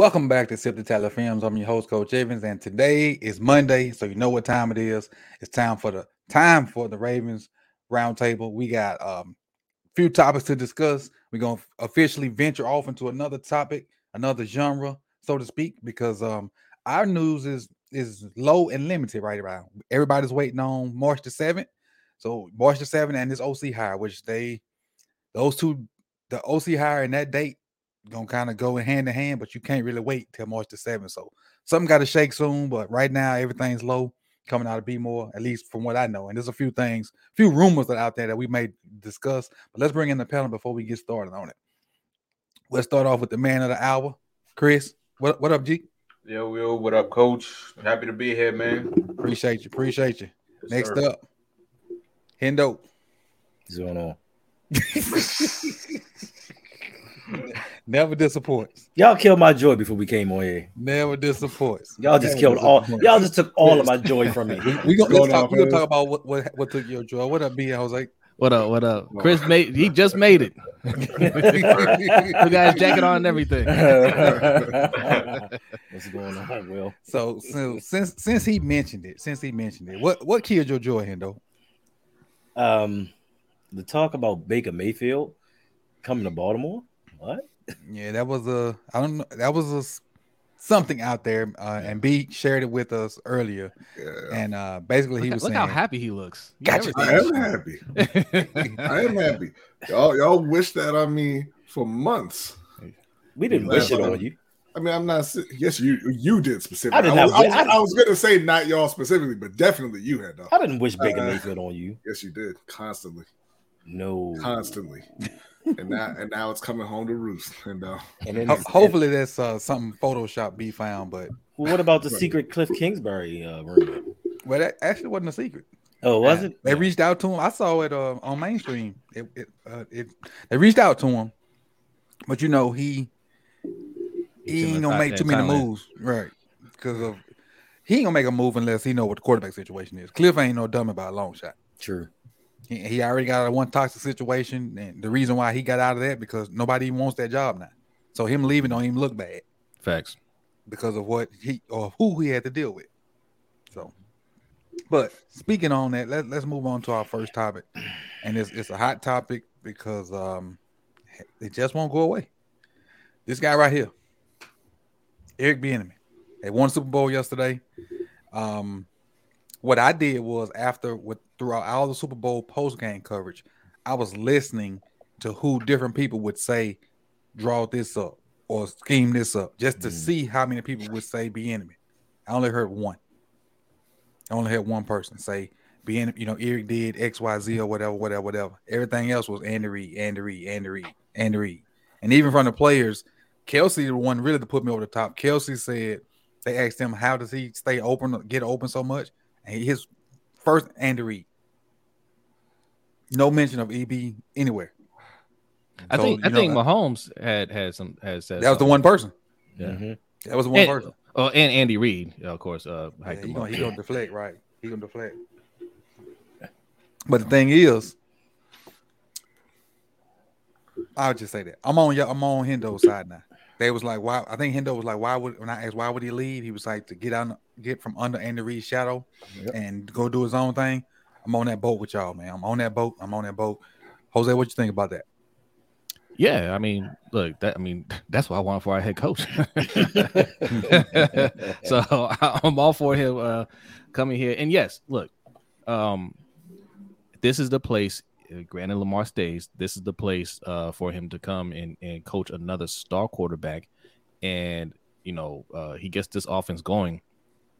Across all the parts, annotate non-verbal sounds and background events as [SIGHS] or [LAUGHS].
Welcome back to Sip the Tally Films. I'm your host, Coach Evans, and today is Monday, so you know what time it is. It's time for the time for the Ravens roundtable. We got um, a few topics to discuss. We're gonna officially venture off into another topic, another genre, so to speak, because um, our news is is low and limited right around. Everybody's waiting on March the seventh. So March the seventh and this OC hire, which they those two, the OC hire and that date gonna kind of go hand in hand, but you can't really wait till March the 7th. So something got to shake soon, but right now everything's low coming out of B more, at least from what I know. And there's a few things, a few rumors that are out there that we may discuss. But let's bring in the panel before we get started on it. Let's start off with the man of the hour, Chris. What what up, G? Yo, yo, what up, coach? Happy to be here, man. Appreciate you. Appreciate you. Yes, Next sir. up, Hendo. What's going on? [LAUGHS] [LAUGHS] Never disappoints. Y'all killed my joy before we came on here. Never disappoints. Y'all just Never killed all. Y'all just took all of my joy from me. [LAUGHS] We gonna, let's going talk, on, we gonna talk about what, what what took your joy. What up, B? I was like. What up? What up? Chris made he just made it. [LAUGHS] You got his jacket on and everything. What's going on, Will? So, so since since he mentioned it, since he mentioned it, what what killed your joy, Hendo? Um, the talk about Baker Mayfield coming to Baltimore. What? Yeah, that was a I don't know that was a s- something out there, uh, and B shared it with us earlier, Yeah, and uh, basically he Look, was look saying, how happy he looks. He Gotcha. I am happy. [LAUGHS] happy. I am happy. Y'all, y'all wish that on me for months. We didn't Yeah, wish it on you. I mean, I'm not. Yes, you you did specifically. I did I, not was, I, was, I was gonna say not y'all specifically, but definitely you had though. I didn't wish Baker Uh, Mayfield on you. Yes, you did constantly, No. constantly, and now and now it's coming home to roost. And uh, And then, Ho- hopefully that's uh, something Photoshop be found, but Well, what about the secret Kliff Kingsbury uh, rumor? well, that actually wasn't a secret. Oh, was it? They reached out to him. I saw it uh, on mainstream. It, it, uh, it they reached out to him, but you know he he ain't gonna make too many moves, right? Because of he ain't gonna make a move unless he know what the quarterback situation is. Kliff ain't no dummy by a long shot. True. He, he already got a one toxic situation, and the reason why he got out of that because nobody even wants that job now. So him leaving don't even look bad Facts. because of what he or who he had to deal with. So, but speaking on that, let, let's move on to our first topic, and it's it's a hot topic because um it just won't go away. This guy right here, Eric Bieniemy, they won Super Bowl yesterday. Um, what I did was after with throughout all the Super Bowl post game coverage, I was listening to who different people would say draw this up or scheme this up just to Mm. see how many people would say Bieniemy. I only heard one. I only heard one person say be en- you know, Eric did XYZ or whatever, whatever, whatever. Everything else was Andy Reid, Andy Reid, Andy Reid, Andy Reid. And even from the players, Kelce the one really to put me over the top. Kelce said they asked him how does he stay open, get open so much, and his first Andy Reid. No mention of EB anywhere. I So, think I you think Mahomes had had some has said that was the one person. Yeah. Mhm. That was the one And, person. oh, and Andy Reid, of course. Uh, Yeah, hiked he him gonna he gonna deflect, right? He gonna deflect. But the thing is, I'll just say that I'm on. I'm on Hendo's side now. They was like, why? I think Hendo was like, why would when I asked why would he leave? He was like to get on, get from under Andy Reid's shadow Yep. and go do his own thing. I'm on that boat with y'all, man. I'm on that boat. I'm on that boat. Jose, what you think about that? Yeah, I mean, look, that I mean, [LAUGHS] that's what I want for our head coach. [LAUGHS] so [LAUGHS] I'm all for him uh, coming here. And yes, look, um, this is the place. uh, Granted, Lamar stays. This is the place uh, for him to come and, and coach another star quarterback, and you know uh, he gets this offense going.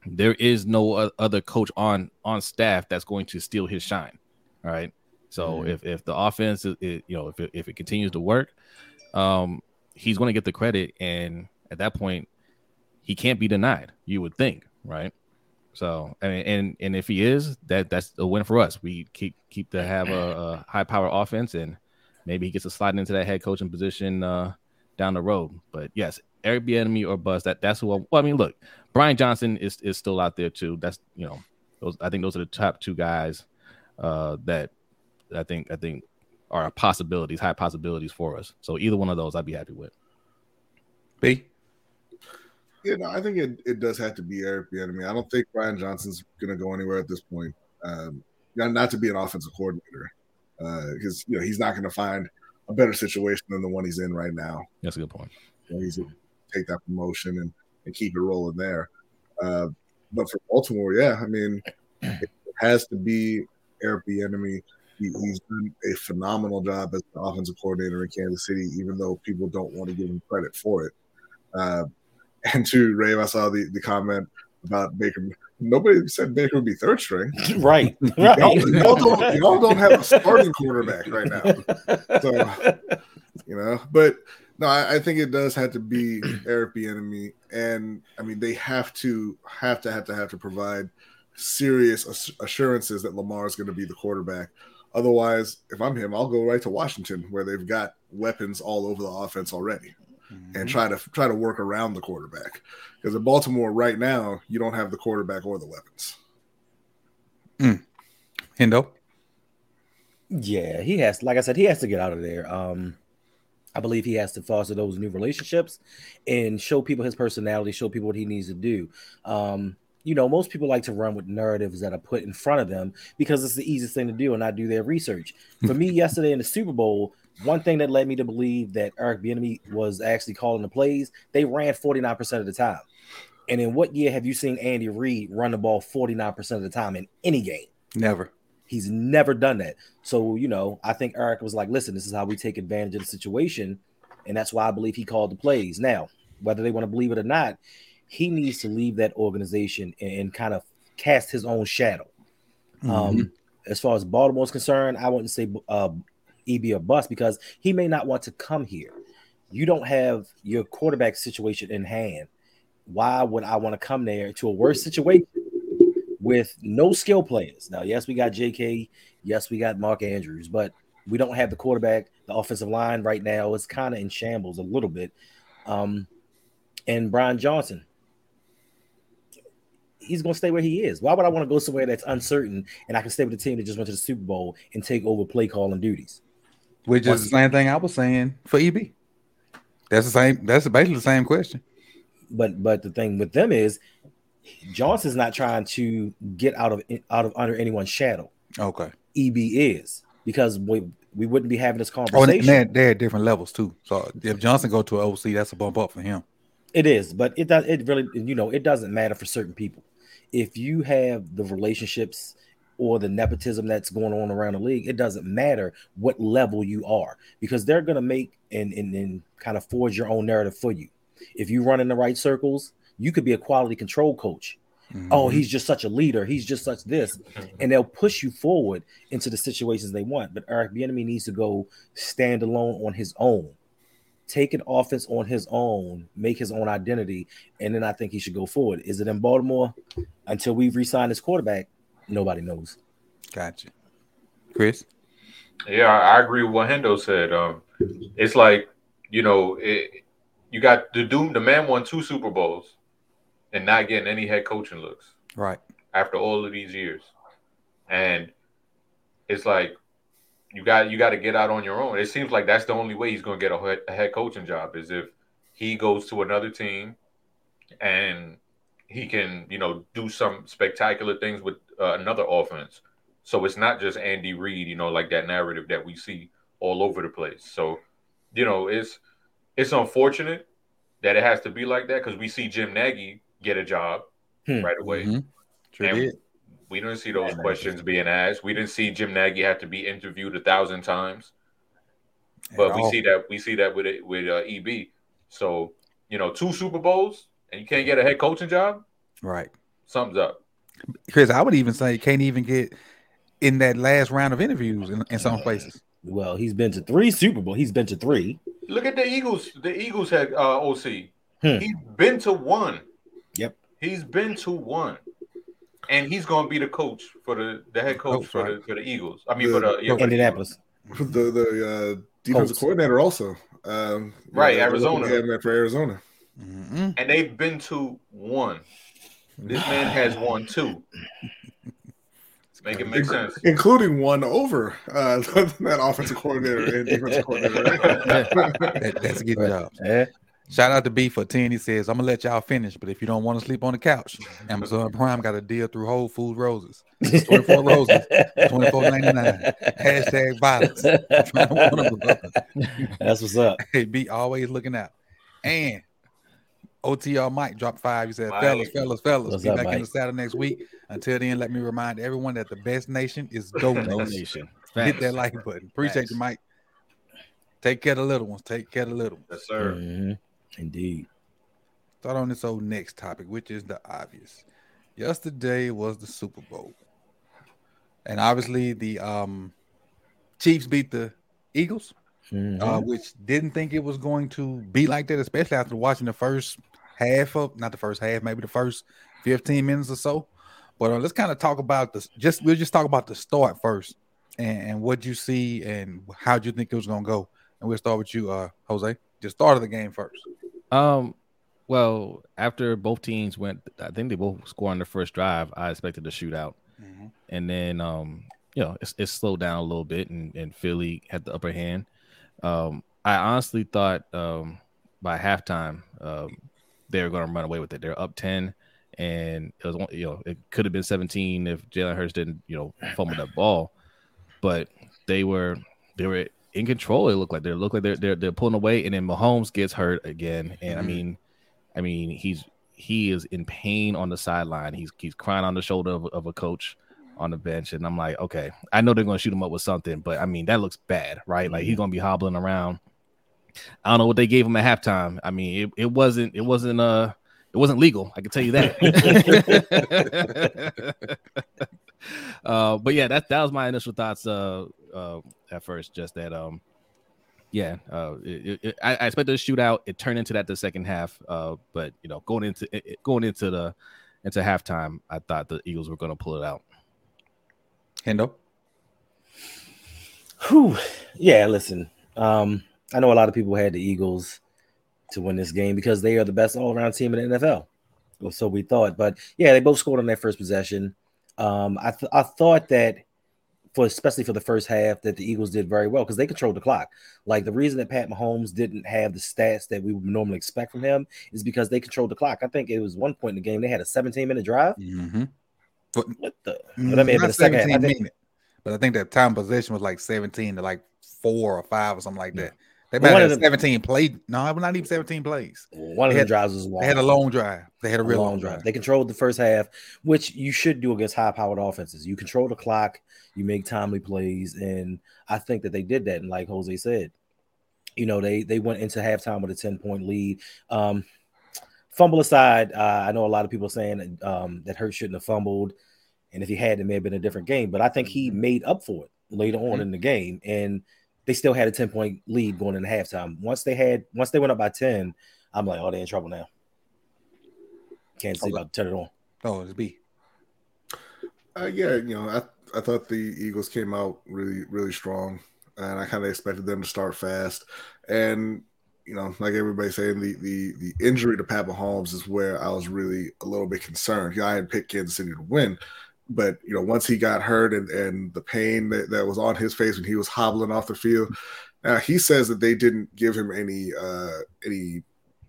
There is no other coach on on staff that's going to steal his shine. All right. So Mhm. if if the offense, is, it, you know, if it, if it continues to work, um, he's going to get the credit, and at that point, he can't be denied. You would think, right? So, and and, and if he is, that that's a win for us. We keep keep to have a, a high power offense, and maybe he gets to slide into that head coaching position uh, down the road. But yes, Eric Bieniemy or Buzz. That that's who. I, well, I mean, look, Brian Johnson is is still out there too. That's you know, those I think those are the top two guys uh, that I think I think are possibilities, high possibilities for us. So either one of those, I'd be happy with. B. You know, I think it, it does have to be Eric Bieniemy. I don't think Brian Johnson's going to go anywhere at this point. Um, not, not to be an offensive coordinator, because uh, you know he's not going to find a better situation than the one he's in right now. That's a good point. You know, he's going to take that promotion and, and keep it rolling there. Uh, but for Baltimore, yeah, I mean, it has to be Eric Bieniemy. He, he's done a phenomenal job as the offensive coordinator in Kansas City, even though people don't want to give him credit for it. Uh, and to Rave, I saw the, the comment about Baker. Nobody said Baker would be third string. [LAUGHS] Right. [LAUGHS] right. Y'all, y'all, don't, y'all don't have a starting quarterback right now. [LAUGHS] So, you know, but no, I, I, think it does have to be [CLEARS THROAT] Eric Bieniemy, and I mean they have to have to have to have to provide serious assurances that Lamar is going to be the quarterback. Otherwise, if I'm him, I'll go right to Washington where they've got weapons all over the offense already, mm-hmm. and try to try to work around the quarterback. Because in Baltimore right now, you don't have the quarterback or the weapons. Mm. Hendo. Yeah, he has. Like I said, he has to get out of there. Um, I believe he has to foster those new relationships and show people his personality, show people what he needs to do. Um, you know, most people like to run with narratives that are put in front of them because it's the easiest thing to do and not do their research. For me, [LAUGHS] yesterday in the Super Bowl, one thing that led me to believe that Eric Bieniemy was actually calling the plays, they ran 49% of the time. And in what year have you seen Andy Reid run the ball 49% of the time in any game? Never. He's never done that. So, you know, I think Eric was like, listen, this is how we take advantage of the situation. And that's why I believe he called the plays. Now, whether they want to believe it or not, he needs to leave that organization and, and kind of cast his own shadow. Mm-hmm. Um, as far as Baltimore is concerned, I wouldn't say uh, EB or bust because he may not want to come here. You don't have your quarterback situation in hand. Why would I want to come there to a worse situation with no skill players. Now, yes, we got JK. Yes, we got Mark Andrews, but we don't have the quarterback. The offensive line right now is kind of in shambles a little bit. Um, and Brian Johnson, he's going to stay where he is. Why would I want to go somewhere that's uncertain and I can stay with a team that just went to the Super Bowl and take over play calling duties? Which is the same thing I was saying for EB. That's the same. That's basically the same question. But but the thing with them is Johnson's not trying to get out of out of under anyone's shadow. Okay. EB is because we we wouldn't be having this oh, conversation. Oh, they're, they're at different levels too. So if Johnson go to an OC, that's a bump up for him. It is, but it does. It really, you know, it doesn't matter for certain people. If you have the relationships or the nepotism that's going on around the league, it doesn't matter what level you are because they're going to make and, and, and kind of forge your own narrative for you. If you run in the right circles, you could be a quality control coach. Mm-hmm. Oh, he's just such a leader. He's just such this, and they'll push you forward into the situations they want. But Eric Bieniemy needs to go stand alone on his own, take an offense on his own, make his own identity, and then I think he should go forward. Is it in Baltimore? Until we resign his quarterback, nobody knows. Gotcha, Chris. Yeah, I agree with what Hendo said. Um, it's like you know, it, you got the doom. The man won two Super Bowls and not getting any head coaching looks. Right. After all of these years. And it's like you got you got to get out on your own. It seems like that's the only way he's going to get a head, a head coaching job is if he goes to another team and he can, you know, do some spectacular things with uh, another offense. So it's not just Andy Reid, you know, like that narrative that we see all over the place. So, you know, it's it's unfortunate that it has to be like that because we see Jim Nagy get a job hmm. right away. Mm-hmm. Sure and did. we didn't see those questions being asked. We didn't see Jim Nagy have to be interviewed a thousand times. But At we all. see that we see that with it with uh, EB. So you know, two Super Bowls and you can't get a head coaching job. Right. Something's up. Chris, I would even say you can't even get in that last round of interviews in, in some places. Well, he's been to three Super Bowl. He's been to three. Look at the Eagles. The Eagles had uh, OC. Hmm. He's been to one. Yep. He's been to one. And he's going to be the coach for the, the head coach, for the for the Eagles. I mean, the, for the yeah, Indianapolis. The the uh, defensive coordinator also. Um, right, Arizona. for Arizona. Mm-hmm. And they've been to one. This man has won two. Make it make sense. Including one over uh, [LAUGHS] that offensive coordinator and defensive coordinator. [LAUGHS] that, that's a good job. Shout out to B for 10. He says, I'm gonna let y'all finish, but if you don't want to sleep on the couch, Amazon Prime got a deal through Whole Food Roses. 24 roses, 24.99. Hashtag violence. I'm trying to warn them. That's what's up. Hey, B always looking out. And OTR Mike dropped five. He said, Mike. fellas, fellas, fellas, What's be up, back in the saddle next week. Until then, let me remind everyone that the best nation is Go Nation. Donation. Hit that like button. Appreciate Facts. you, Mike. Take care of the little ones. Take care of the little ones. Yes, sir. Mhm. Indeed. Start on this old next topic, which is the obvious. Yesterday was the Super Bowl. And obviously the um Chiefs beat the Eagles, Mhm. uh, which didn't think it was going to be like that, especially after watching the first half of not the first half, maybe the first 15 minutes or so. But uh, let's kind of talk about this. Just we'll just talk about the start first and, and what you see and how do you think it was gonna go. And we'll start with you, uh, Jose. Just start of the game first. Um, well, after both teams went, I think they both scored on the first drive. I expected a shootout, and then um, you know, it's, it slowed down a little bit, and, and Philly had the upper hand. Um, I honestly thought um, by halftime um, they were going to run away with it. They're up ten, and it was one- you know it could have been seventeen if Jalen Hurts didn't you know fumble that ball, but they were they were in control. It looked like they look like they're, they're they're pulling away, and then Mahomes gets hurt again, and I Mhm. mean, I mean he's he is in pain on the sideline. He's he's crying on the shoulder of, of a coach on the bench, and I'm like, okay, I know they're to shoot him up with something, but I mean that looks bad, right? Like he's going to be hobbling around. I don't know what they gave him at halftime. I mean, it, it wasn't it wasn't uh it wasn't legal. I can tell you that. [LAUGHS] uh, but yeah, that that was my initial thoughts. Uh, uh, at first, just that um, yeah, uh, it, it- it- I, I expected a shootout. It turned into that the second half. Uh, but you know, going into it, it- going into the into halftime, I thought the Eagles were going to pull it out. Hendo. Whew. Yeah, listen. Um, I know a lot of people had the Eagles to win this game because they are the best all-around team in the NFL. So we thought. But yeah, they both scored on their first possession. Um, I th- I thought that for especially for the first half that the Eagles did very well because they controlled the clock. Like the reason that Pat Mahomes didn't have the stats that we would normally expect from him is because they controlled the clock. I think it was one point in the game they had a 17 minute drive. Mm-hmm. What the? Mm, have been not the second half. I 17 think- minute, but I think that time possession was like 17 to like four or five or something like that. They might have of them- 17 play. No, it was not even 17 plays. One of They the drives was long. They had a long drive. They had a a real long drive. They controlled the first half, which you should do against high-powered offenses. You control the clock, you make timely plays, and I think that they did that. And like Jose said, you know, they they went into halftime with a 10-point lead. Um, fumble aside, uh, I know a lot of people saying that, um, that Hurt shouldn't have fumbled, and if he had, it may have been a different game. But I think he made up for it later on Mhm. in the game, and they still had a 10-point lead going into halftime. Once they had, once they went up by 10, I'm like, oh, they're in trouble now. Can't see Okay. about to turn it on. Oh, it's B. Uh, yeah, you know, I I thought the Eagles came out really really strong, and I kind of expected them to start fast. And you know, like everybody's saying, the the the injury to Pat Mahomes is where I was really a little bit concerned. Yeah, I had picked Kansas City to win, but you know, once he got hurt and and the pain that, that was on his face when he was hobbling off the field, now he says that they didn't give him any uh any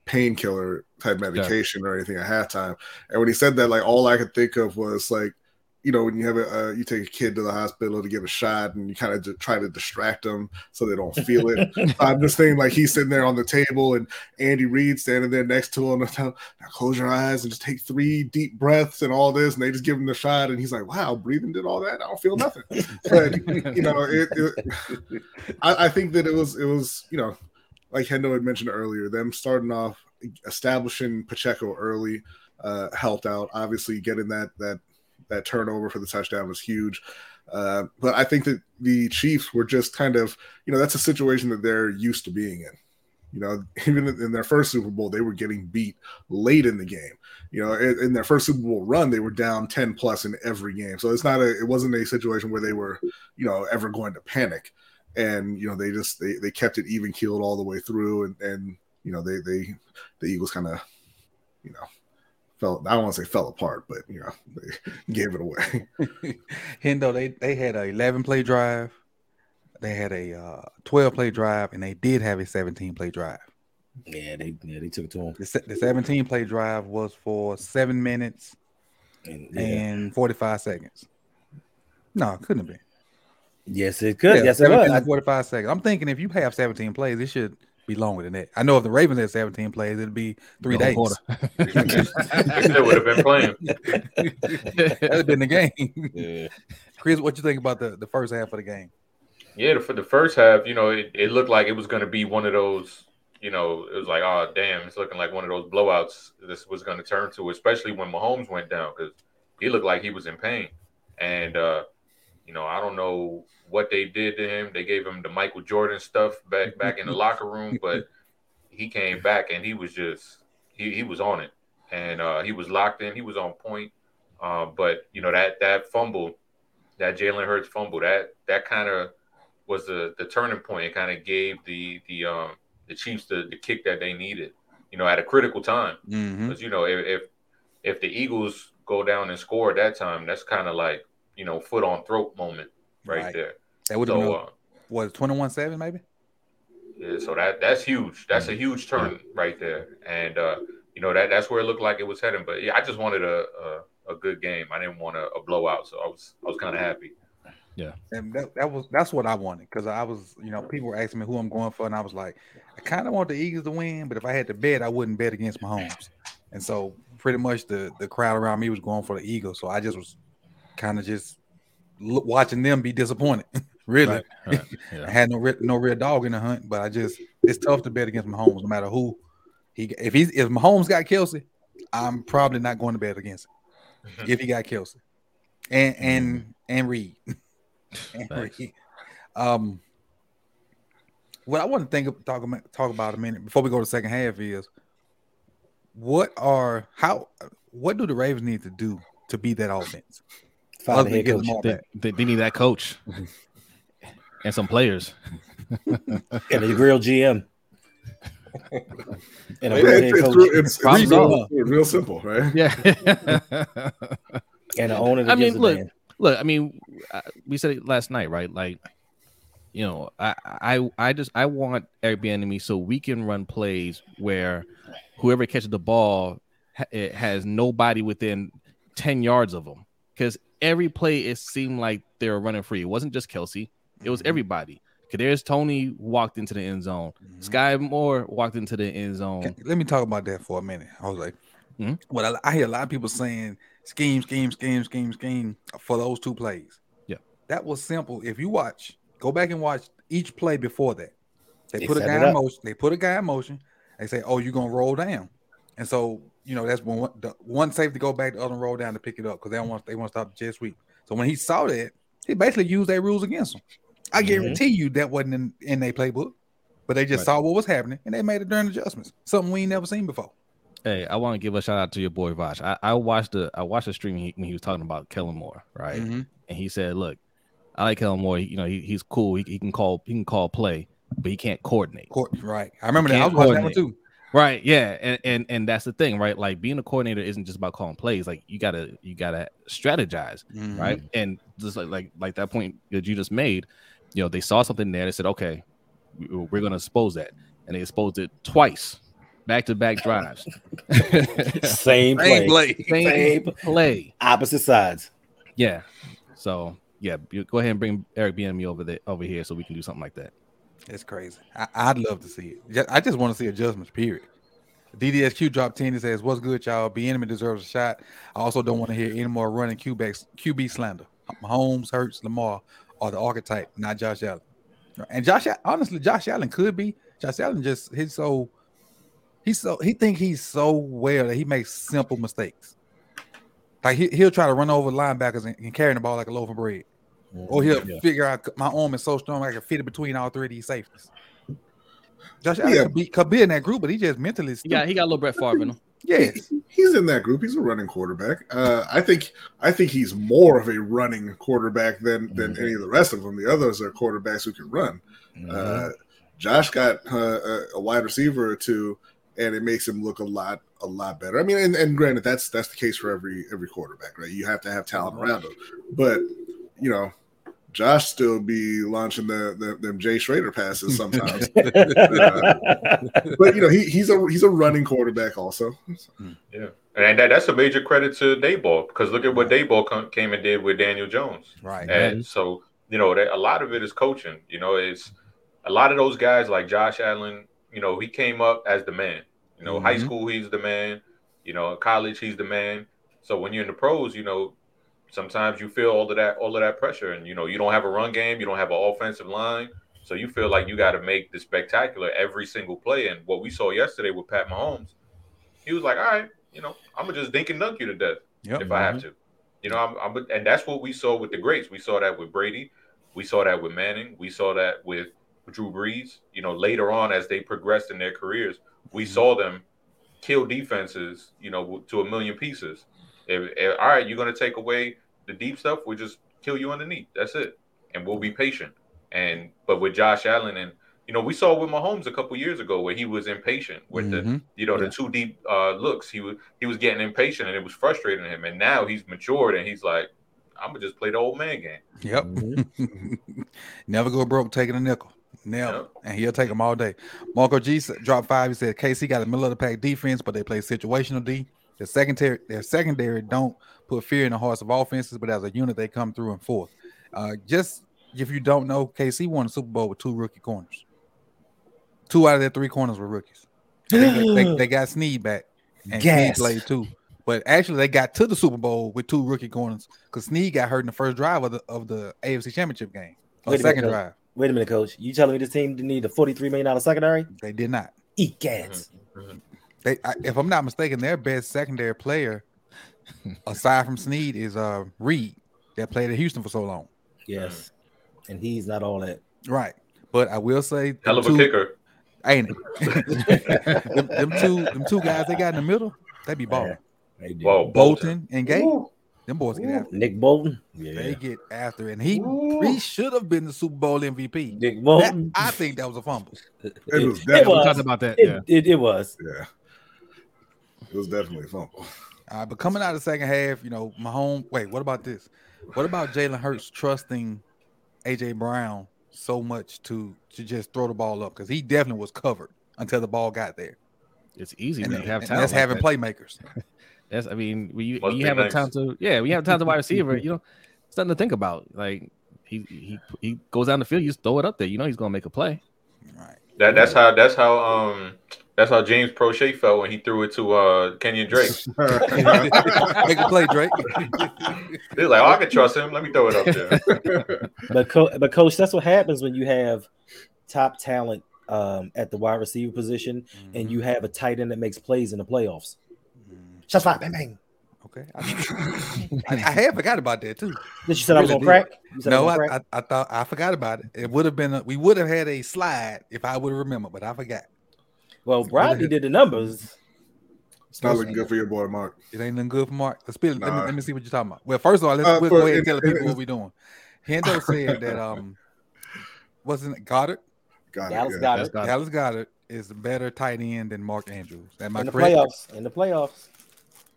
painkiller type medication or anything at halftime. And when he said that, like all I could think of was like, you know, when you have a uh, you take a kid to the hospital to get a shot, and you kind of just try to distract them so they don't feel it. [LAUGHS] I'm just thinking like he's sitting there on the table, and Andy Reid standing there next to him. Now close your eyes and just take three deep breaths and all this, and they just give him the shot, and he's like, "Wow, breathing did all that. I don't feel nothing." But you know, it, it I, I think that it was it was you know, like Hendo had mentioned earlier, them starting off establishing Pacheco early uh, helped out. Obviously, getting that that that turnover for the touchdown was huge. Uh, but I think that the Chiefs were just kind of you know that's a situation that they're used to being in. You know, [LAUGHS] even in their first Super Bowl, they were getting beat late in the game. You know, in, in their first Super Bowl run, they were down ten plus in every game. So it's not a it wasn't a situation where they were you know ever going to panic and you know they just they, they kept it even keeled all the way through and and you know they they the eagles kind of you know fell i don't want to say fell apart but you know [LAUGHS] they gave it away [LAUGHS] [LAUGHS] Hendo, they they had a 11 play drive, they had a uh, 12 play drive, and they did have a 17 play drive. Yeah, they yeah they took it to them. The, the 17 play drive was for seven minutes And, yeah. and 45 seconds. No, it couldn't have been. yes, it could. Yeah, yes, it 17 was. I- 45 seconds. I'm thinking if you have 17 plays, it should be longer than that. I know if the Ravens had 17 plays, it'd be three The days. whole [LAUGHS] [LAUGHS] They would have been playing. That'd have been the game. Yeah. Chris, what you think about the, the first half of the game? Yeah, for the first half, you know, it, it looked like it was going to be one of those, you know, it was like, oh, damn, it's looking like one of those blowouts this was going to turn to, especially when Mahomes went down because he looked like he was in pain. And, uh, you know, I don't know what they did to him. They gave him the Michael Jordan stuff back back in the [LAUGHS] locker room, but he came back and he was just he, he was on it, and uh, he was locked in. He was on point. Uh, but you know that that fumble, that Jalen Hurts fumble, that that kind of was the the turning point. It kind of gave the the um the Chiefs the, the kick that they needed, you know, at a critical time. Mm-hmm. Because you know if, if if the Eagles go down and score at that time, that's kind of like you know foot on throat moment right, Right. there. That would have So been, uh, what, 21 7 maybe? yeah, so that that's huge. That's a huge turn right there, and uh, you know that that's where it looked like it was heading. But yeah, I just wanted a a, a good game. I didn't want a, a blowout, so I was I was kind of happy. Yeah, and that, that was that's what I wanted because I was, you know, people were asking me who I'm going for, and I was like, I kind of want the Eagles to win, but if I had to bet, I wouldn't bet against Mahomes. And so pretty much the the crowd around me was going for the Eagles, so I just was kind of just watching them be disappointed. [LAUGHS] really, Right, right, [LAUGHS] I had no re- no real dog in the hunt, but I just it's tough to bet against Mahomes no matter who he if he's if Mahomes got Kelce, I'm probably not going to bet against him [LAUGHS] if he got Kelce and and and Reid. and. Reid. Um, what I want to think of, talk about talk about a minute before we go to the second half is what are how what do the Ravens need to do to be that offense? Find Other the head coach They, they, they need that coach [LAUGHS] and some players. and a real GM. [LAUGHS] and a Yeah, real it's, head it's, coach. real, it's, it's real, real simple, right? Yeah. [LAUGHS] and an owner that I mean, look, damn. look. I mean, uh, we said it last night, right? Like, you know, I, I, I just I want Airbnb so we can run plays where whoever catches the ball ha- it has nobody within ten yards of them. Because every play it seemed like they were running free. It wasn't just Kelce; it was everybody. There's Toney walked into the end zone. Mhm. Skyy Moore walked into the end zone. Let me talk about that for a minute. I was like, Mhm. well, I, I hear a lot of people saying scheme, scheme, scheme, scheme, scheme for those two plays. Yeah. that was simple. If you watch, go back and watch each play before that. They, They put a guy in motion. They put a guy in motion. They say, "Oh, you're gonna roll down," and so you know that's when one, the one safety go back, the other roll down to pick it up because they don't want they want to stop the jet sweep. So when he saw that, he basically used their rules against him. I Mhm. guarantee you that wasn't in, in their playbook, but they just Right. saw what was happening and they made a darn adjustments. Something we ain't never seen before. Hey, I want to give a shout out to your boy Vosh. I, I watched the I watched the stream when he, when he was talking about Kellen Moore, right? Mhm. And he said, "Look, I like Kellen Moore. He, you know, he, he's cool. He, he can call he can call play, but he can't coordinate." Right. I remember that. I was watching that one too. Right? Yeah, and and and that's the thing, right? Like being a coordinator isn't just about calling plays. Like you gotta you gotta strategize, Mhm. right? And just like like like that point that you just made, you know, they saw something there. They said, "Okay, we- we're gonna expose that," and they exposed it twice, back to back drives. Same Same play. play. Same Same. play. Opposite sides. Yeah. So yeah, go ahead and bring Eric Bieniemy over there over here so we can do something like that. It's crazy. I, I'd love to see it. I just want to see adjustments, period. DDSQ dropped 10 and says, What's good, y'all? Bieniemy deserves a shot. I also don't want to hear any more running QB, QB slander. Mahomes, Hurts, Lamar are the archetype, not Josh Allen. And Josh, honestly, Josh Allen could be. Josh Allen just he's so he's so he think he's so well that he makes simple mistakes. Like he, he'll try to run over linebackers and, and carry the ball like a loaf of bread. Or he'll Yeah. figure out my arm is so strong I can fit it between all three of these safeties. Josh Allen Yeah. could, be, could be in that group, but he just mentally He stupid. got he got a little Brett Favre in him. yes. He's in that group. He's a running quarterback. Uh, I think. I think he's more of a running quarterback than than Mhm. any of the rest of them. The others are quarterbacks who can run. Mhm. Uh, Josh got uh, a, a wide receiver or two, and it makes him look a lot a lot better. I mean, and, and granted, that's that's the case for every every quarterback, right? You have to have talent around him, but you know, Josh still be launching the, the them Jay Schroeder passes sometimes. [LAUGHS] [LAUGHS] uh, but you know, he, he's a he's a running quarterback also. Yeah, and that, that's a major credit to Daboll because look at what Daboll come, came and did with Daniel Jones. Right. And so you know, that, a lot of it is coaching. You know, it's a lot of those guys like Josh Allen. You know, he came up as the man. You know, high Mhm. school he's the man. You know, college he's the man. So when you're in the pros, you know, sometimes you feel all of that all of that pressure, and you know, you don't have a run game, you don't have an offensive line. So you feel like you got to make the spectacular every single play. And what we saw yesterday with Pat Mahomes, he was like, "All right, you know, I'm gonna just dink and dunk you to death Yep. if I have to." You know, I'm, I'm, and that's what we saw with the greats. We saw that with Brady. We saw that with Manning. We saw that with Drew Brees. You know, later on as they progressed in their careers, we mm-hmm. saw them kill defenses. You know, to a million pieces. If, if- all right, you're gonna take away the deep stuff. We'll just kill you underneath. That's it, and we'll be patient. And but with Josh Allen and you know, we saw with Mahomes a couple years ago where he was impatient with the Mhm. you know the two deep uh, looks. He was he was getting impatient and it was frustrating him. And now he's matured and he's like, I'm gonna just play the old man game. Yep. [LAUGHS] Never go broke taking a nickel. Never. Yep. And he'll take them all day. Marco G dropped five. He said KC got a middle of the pack defense, but they play situational D. Their secondary, their secondary don't put fear in the hearts of offenses, but as a unit, they come through and forth. Uh, just if you don't know, KC won the Super Bowl with two rookie corners. Two out of their three corners were rookies. They, they- they got Sneed back, and Gas. Sneed played too. But actually, they got to the Super Bowl with two rookie corners because Sneed got hurt in the first drive of the of the AFC Championship game, or Wait a minute, second Coach. drive. Wait a minute, coach. You telling me this team didn't need a $43 million secondary? They did not. Eat gas. They, I, if I'm not mistaken, their best secondary player, aside from Sneed, is uh Reid that played at Houston for so long. Yes. And he's not all that. Right. But I will say, Hell of a them two- kicker. ain't it? [LAUGHS] them, them two, them two guys they got in the middle, they be balling. They do. Whoa, Bolton and Gay, Ooh. them boys get after. it. Nick Bolton. Yeah. They get after, it. and he he should have been the Super Bowl MVP. Nick That- I think that was a fumble. [LAUGHS] It was It definitely, We was. talked about that. It, Yeah. it, it was. yeah. It was definitely a fumble. Uh, but coming out of the second half, you know, Mahomes. Wait, what about this? What about Jalen Hurts trusting AJ Brown so much to to just throw the ball up because he definitely was covered until the ball got there. It's easy And, when you have and talent. that's like having that. playmakers. [LAUGHS] That's, I mean, when you, when you be have a time to, yeah, we you have time to wide receiver, you know, it's nothing to think about. Like he he he goes down the field, you just throw it up there. You know he's gonna make a play. Right. That that's how that's how um that's how James Prochet felt when he threw it to uh Kenyan Drake. [LAUGHS] [LAUGHS] Make a play, Drake. [LAUGHS] They're like, oh, I can trust him. Let me throw it up there. But, co- but coach, that's what happens when you have top talent um, at the wide receiver position and you have a tight end that makes plays in the playoffs. Shots fired, bang bang. Okay. I, I, I had forgot about that too. Did you said I was Really on crack? No, I I, crack? I, I thought I forgot about it. It would have been a, we would have had a slide if I would have remembered, but I forgot. Well, Bradley did the numbers. It's not looking good for your boy, Mark. It ain't nothing good for Mark. Let's let, me, let me see what you're talking about. Well, first of all, let's Uh, we'll go ahead and tell the people what we're doing. Hendo [LAUGHS] said that um wasn't it Goedert? Got Dallas it. Yeah. got That's it got Dallas Goedert is a better tight end than Mark Andrews. Am I in the correct? playoffs. In the playoffs.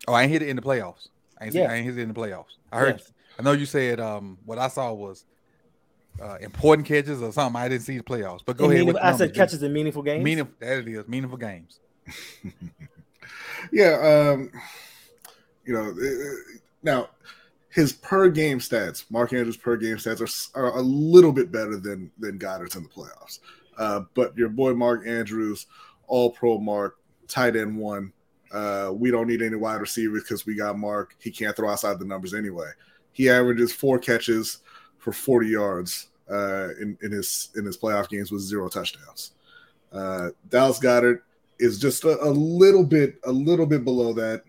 Oh, I ain't hit it in the playoffs. I ain't, see, Yeah. I ain't hit it in the playoffs. I heard. Yes. I know you said um what I saw was uh, important catches or something. I didn't see the playoffs, but go In ahead. meaning- I said catches in meaningful games. Meaningful. That it is meaningful games. [LAUGHS] Yeah, um, you know, uh, now his per game stats, Mark Andrews' per game stats are, are a little bit better than than Goedert's in the playoffs. Uh, but your boy Mark Andrews, All Pro Mark, tight end one. Uh, we don't need any wide receivers because we got Mark. He can't throw outside the numbers anyway. He averages four catches for 40 yards uh, in, in his in his playoff games with zero touchdowns. Uh, Dallas Goedert is just a, a little bit a little bit below that,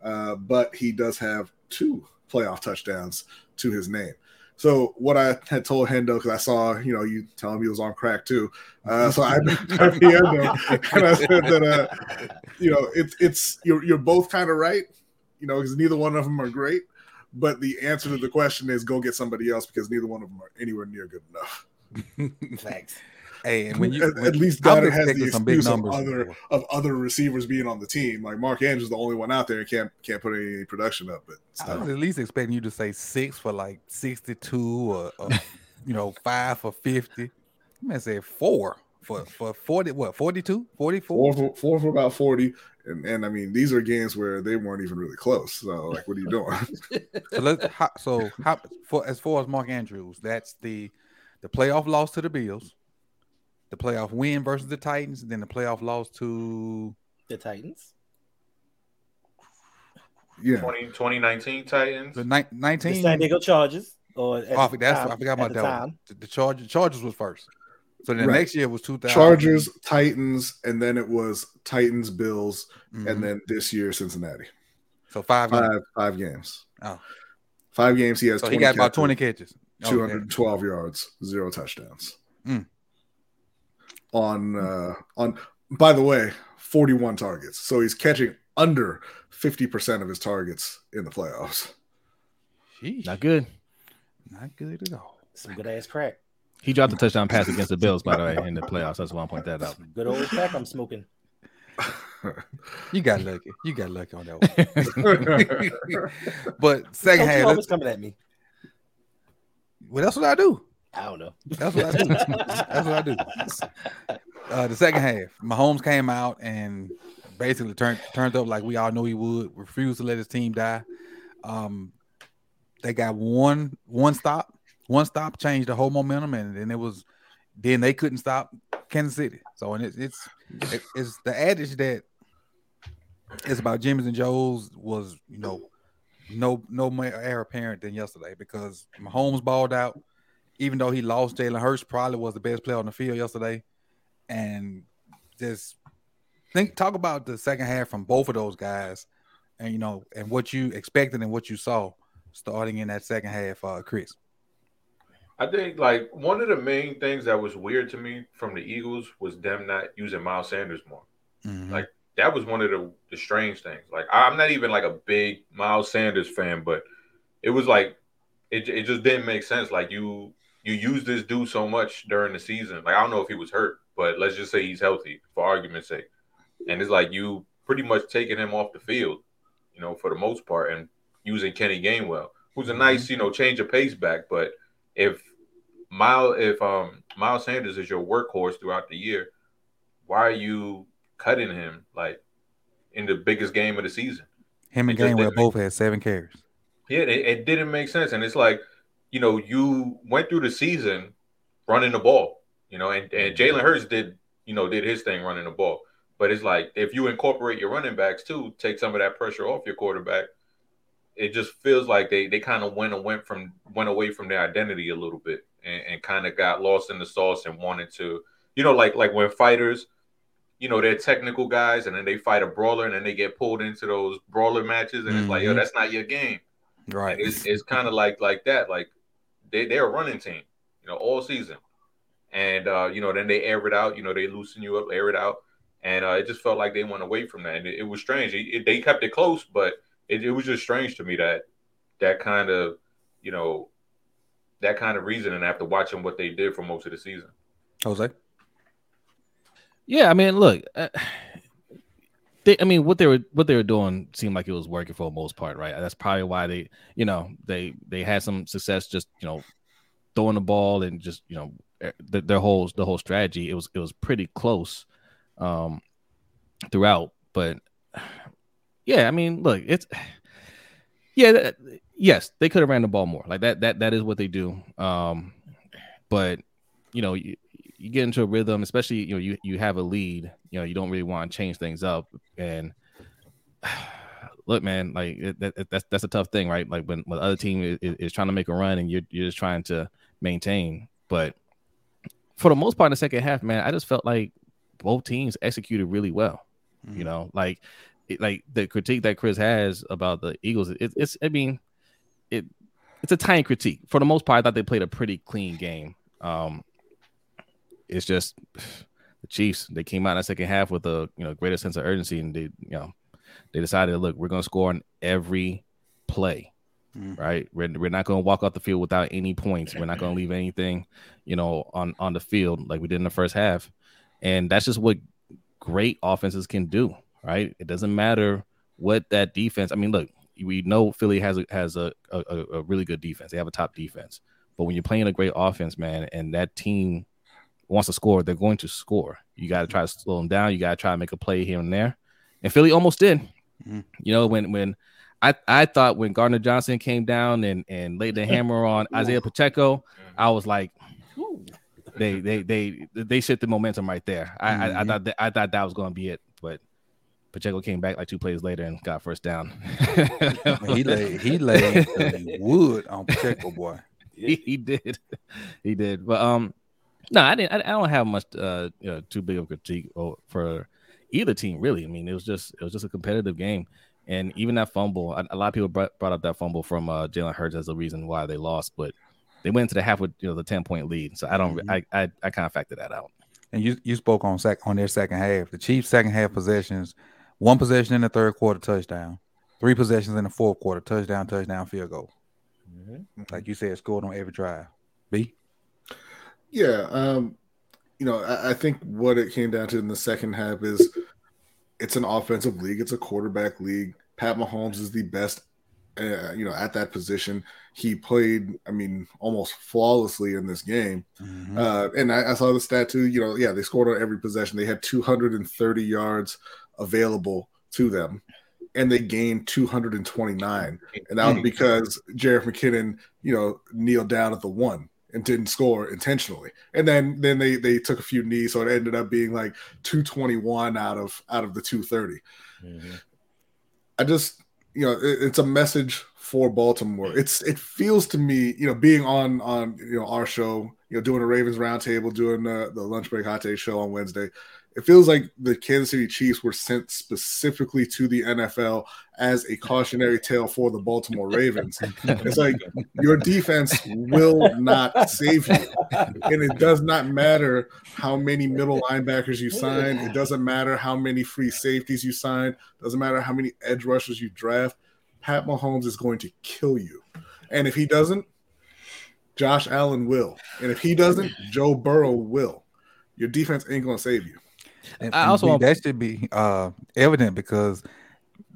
uh, but he does have two playoff touchdowns to his name. So what I had told Hendo because I saw you know you telling me he was on crack too, uh, so I [LAUGHS] I Hendo [LAUGHS] and I said that uh, you know it's it's you're you're both kind of right, you know because neither one of them are great, but the answer to the question is go get somebody else because neither one of them are anywhere near good enough. [LAUGHS] Facts. Hey, and when you at, when, at least Goedert has the expecting some big excuse of other before. of other receivers being on the team. Like Mark Andrews, is the only one out there, and can't can't put any production up. But I was at least expecting you to say six for like 62 or, or [LAUGHS] you know, five for 50. Man said four for for 40, what, 42, 44? four for, four for about forty, and and I mean these are games where they weren't even really close. So like, what are you [LAUGHS] doing? So let's how, so how for as far as Mark Andrews, that's the the playoff loss to the Bills, the playoff win versus the Titans, then the playoff loss to The Titans. yeah, 20, 2019 Titans. the ni- The 19. San Diego Chargers. Or at Oh, I the forgot, that's, time- I forgot about the that. One. time. The, the Chargers, Chargers was first. So then Right. next year was 2000. Chargers, Titans, and then it was Titans, Bills, Mhm. and then this year Cincinnati. so five. games. Five five games. Oh. Five games. He has. So he 20 got about 20 catches. Okay. 212 yards, zero touchdowns. Mm. On uh on by the way, 41 targets. So he's catching under 50% of his targets in the playoffs. Sheesh. Not good. Not good at all. Some good ass crack. He dropped a touchdown pass against the Bills, by the way, in the playoffs. That's why I point that out. Good old pack I'm smoking. [LAUGHS] You got lucky. You got lucky on that one. [LAUGHS] but second half, always let's- coming at me. well, that's what I do. I don't know. That's what I do. That's what I do. Uh, the second half, Mahomes came out and basically turned turned up like we all know he would. Refused to let his team die. Um, they got one one stop, one stop changed the whole momentum, and then it was then they couldn't stop Kansas City. So and it's it's it's the adage that it's about Jimmy's and Joe's was you know no no more heir apparent than yesterday because Mahomes balled out even though he lost, Jalen Hurts probably was the best player on the field yesterday. And just think, talk about the second half from both of those guys, and you know, and what you expected and what you saw starting in that second half, uh, Chris. I think like one of the main things that was weird to me from the Eagles was them not using Miles Sanders more. Mhm. Like that was one of the, the strange things. Like I'm not even like a big Miles Sanders fan, but it was like it, it just didn't make sense. Like you you use this dude so much during the season. Like I don't know if he was hurt, but let's just say he's healthy for argument's sake. And it's like you pretty much taking him off the field, you know, for the most part, and using Kenny Gainwell, who's a nice, you know, change of pace back. But if Miles if um Miles Sanders is your workhorse throughout the year, why are you cutting him like in the biggest game of the season? Him and Gainwell both had seven carries. Yeah, it, it didn't make sense. And it's like, you know, you went through the season running the ball, you know, and, and Jalen Hurts did, you know, did his thing running the ball. But it's like if you incorporate your running backs too, take some of that pressure off your quarterback, it just feels like they they kind of went and went from went away from their identity a little bit and, and kind of got lost in the sauce and wanted to, you know, like like when fighters, you know, they're technical guys and then they fight a brawler and then they get pulled into those brawler matches and it's like, yo, Mhm. that's not your game. Right. It's, it's kind of like like that. Like they they're a running team, you know, all season, and uh, you know then they air it out. You know they loosen you up, air it out, and uh, it just felt like they went away from that. And it, it was strange. It, it- they kept it close, but it, it was just strange to me that that kind of you know that kind of reasoning after watching what they did for most of the season. Jose. Yeah, I mean, look, uh, they, I mean, what they were what they were doing seemed like it was working for the most part, right? That's probably why they, you know, they they had some success just you know throwing the ball and just you know eh, the, their whole the whole strategy. It was it was pretty close um throughout, but [SIGHS] yeah, I mean, look, it's yeah, that, yes, they could have ran the ball more. Like that that that is what they do. Um, but you know, you, you get into a rhythm, especially you know you you have a lead. You know, you don't really want to change things up. And [SIGHS] look, man, like it, that, that's that's a tough thing, right? Like when when the other team is, is, trying to make a run and you're you're just trying to maintain. But for the most part, in the second half, man, I just felt like both teams executed really well. You know, like like the critique that Chris has about the Eagles, it, it's I mean, it it's a tiny critique. For the most part, I thought they played a pretty clean game. Um, it's just the Chiefs. They came out in the second half with a you know greater sense of urgency, and they you know they decided, look, we're going to score on every play, mm. right? We're, we're not going to walk off the field without any points. We're not going to leave anything, you know, on on the field like we did in the first half, and that's just what great offenses can do, right? It doesn't matter what that defense. I mean, look, we know Philly has a, has a, a, a really good defense. They have a top defense, but when you're playing a great offense, man, and that team wants to score, they're going to score. You got to try to slow them down. You got to try to make a play here and there. And Philly almost did. Mm-hmm. You know, when when I, I thought when Gardner Johnson came down and, and laid the hammer on [LAUGHS] Isaiah Pacheco, I was like, they they they they set the momentum right there. I mm-hmm. I, I, mm-hmm. thought that, I thought that was going to be it, but Pacheco came back like two plays later and got first down. [LAUGHS] he laid he [LAUGHS] laid wood on Pacheco boy. He, he did, he did. But um, no, I didn't. I, I don't have much uh you know, too big of a critique for either team really. I mean, it was just it was just a competitive game. And even that fumble, a, lot of people brought, brought up that fumble from uh, Jalen Hurts as the reason why they lost, but they went into the half with you know the ten point lead. So I don't, mm-hmm. I, I, I kind of factor that out. And you you spoke on sec on their second half. The Chiefs' second half possessions, one possession in the third quarter touchdown, three possessions in the fourth quarter touchdown, touchdown, field goal. Mm-hmm. Like you said, scored on every drive. B. Yeah, um, you know, I, I think what it came down to in the second half is it's an offensive league, it's a quarterback league. Pat Mahomes is the best, uh, you know, at that position. He played, I mean, almost flawlessly in this game. Mm-hmm. Uh, and I, I, saw the stat too. You know, yeah, they scored on every possession. They had 230 yards available to them, and they gained 229. And that was mm. because Jerick McKinnon, you know, kneeled down at the one and didn't score intentionally. And then then they they took a few knees, so it ended up being like 221 out of out of the 230. Mm-hmm. I just you know it, it's a message for Baltimore. It's it feels to me you know being on on you know our show you know doing a Ravens roundtable, doing the, the lunch break hot take show on Wednesday it feels like the Kansas City Chiefs were sent specifically to the NFL as a cautionary tale for the Baltimore Ravens. it's like your defense will not save you. And it does not matter how many middle linebackers you sign, it doesn't matter how many free safeties you sign, doesn't matter how many edge rushers you draft. Pat Mahomes is going to kill you. And if he doesn't, Josh Allen will. And if he doesn't, Joe Burrow will. Your defense ain't going to save you. And, I also want that should be uh, evident because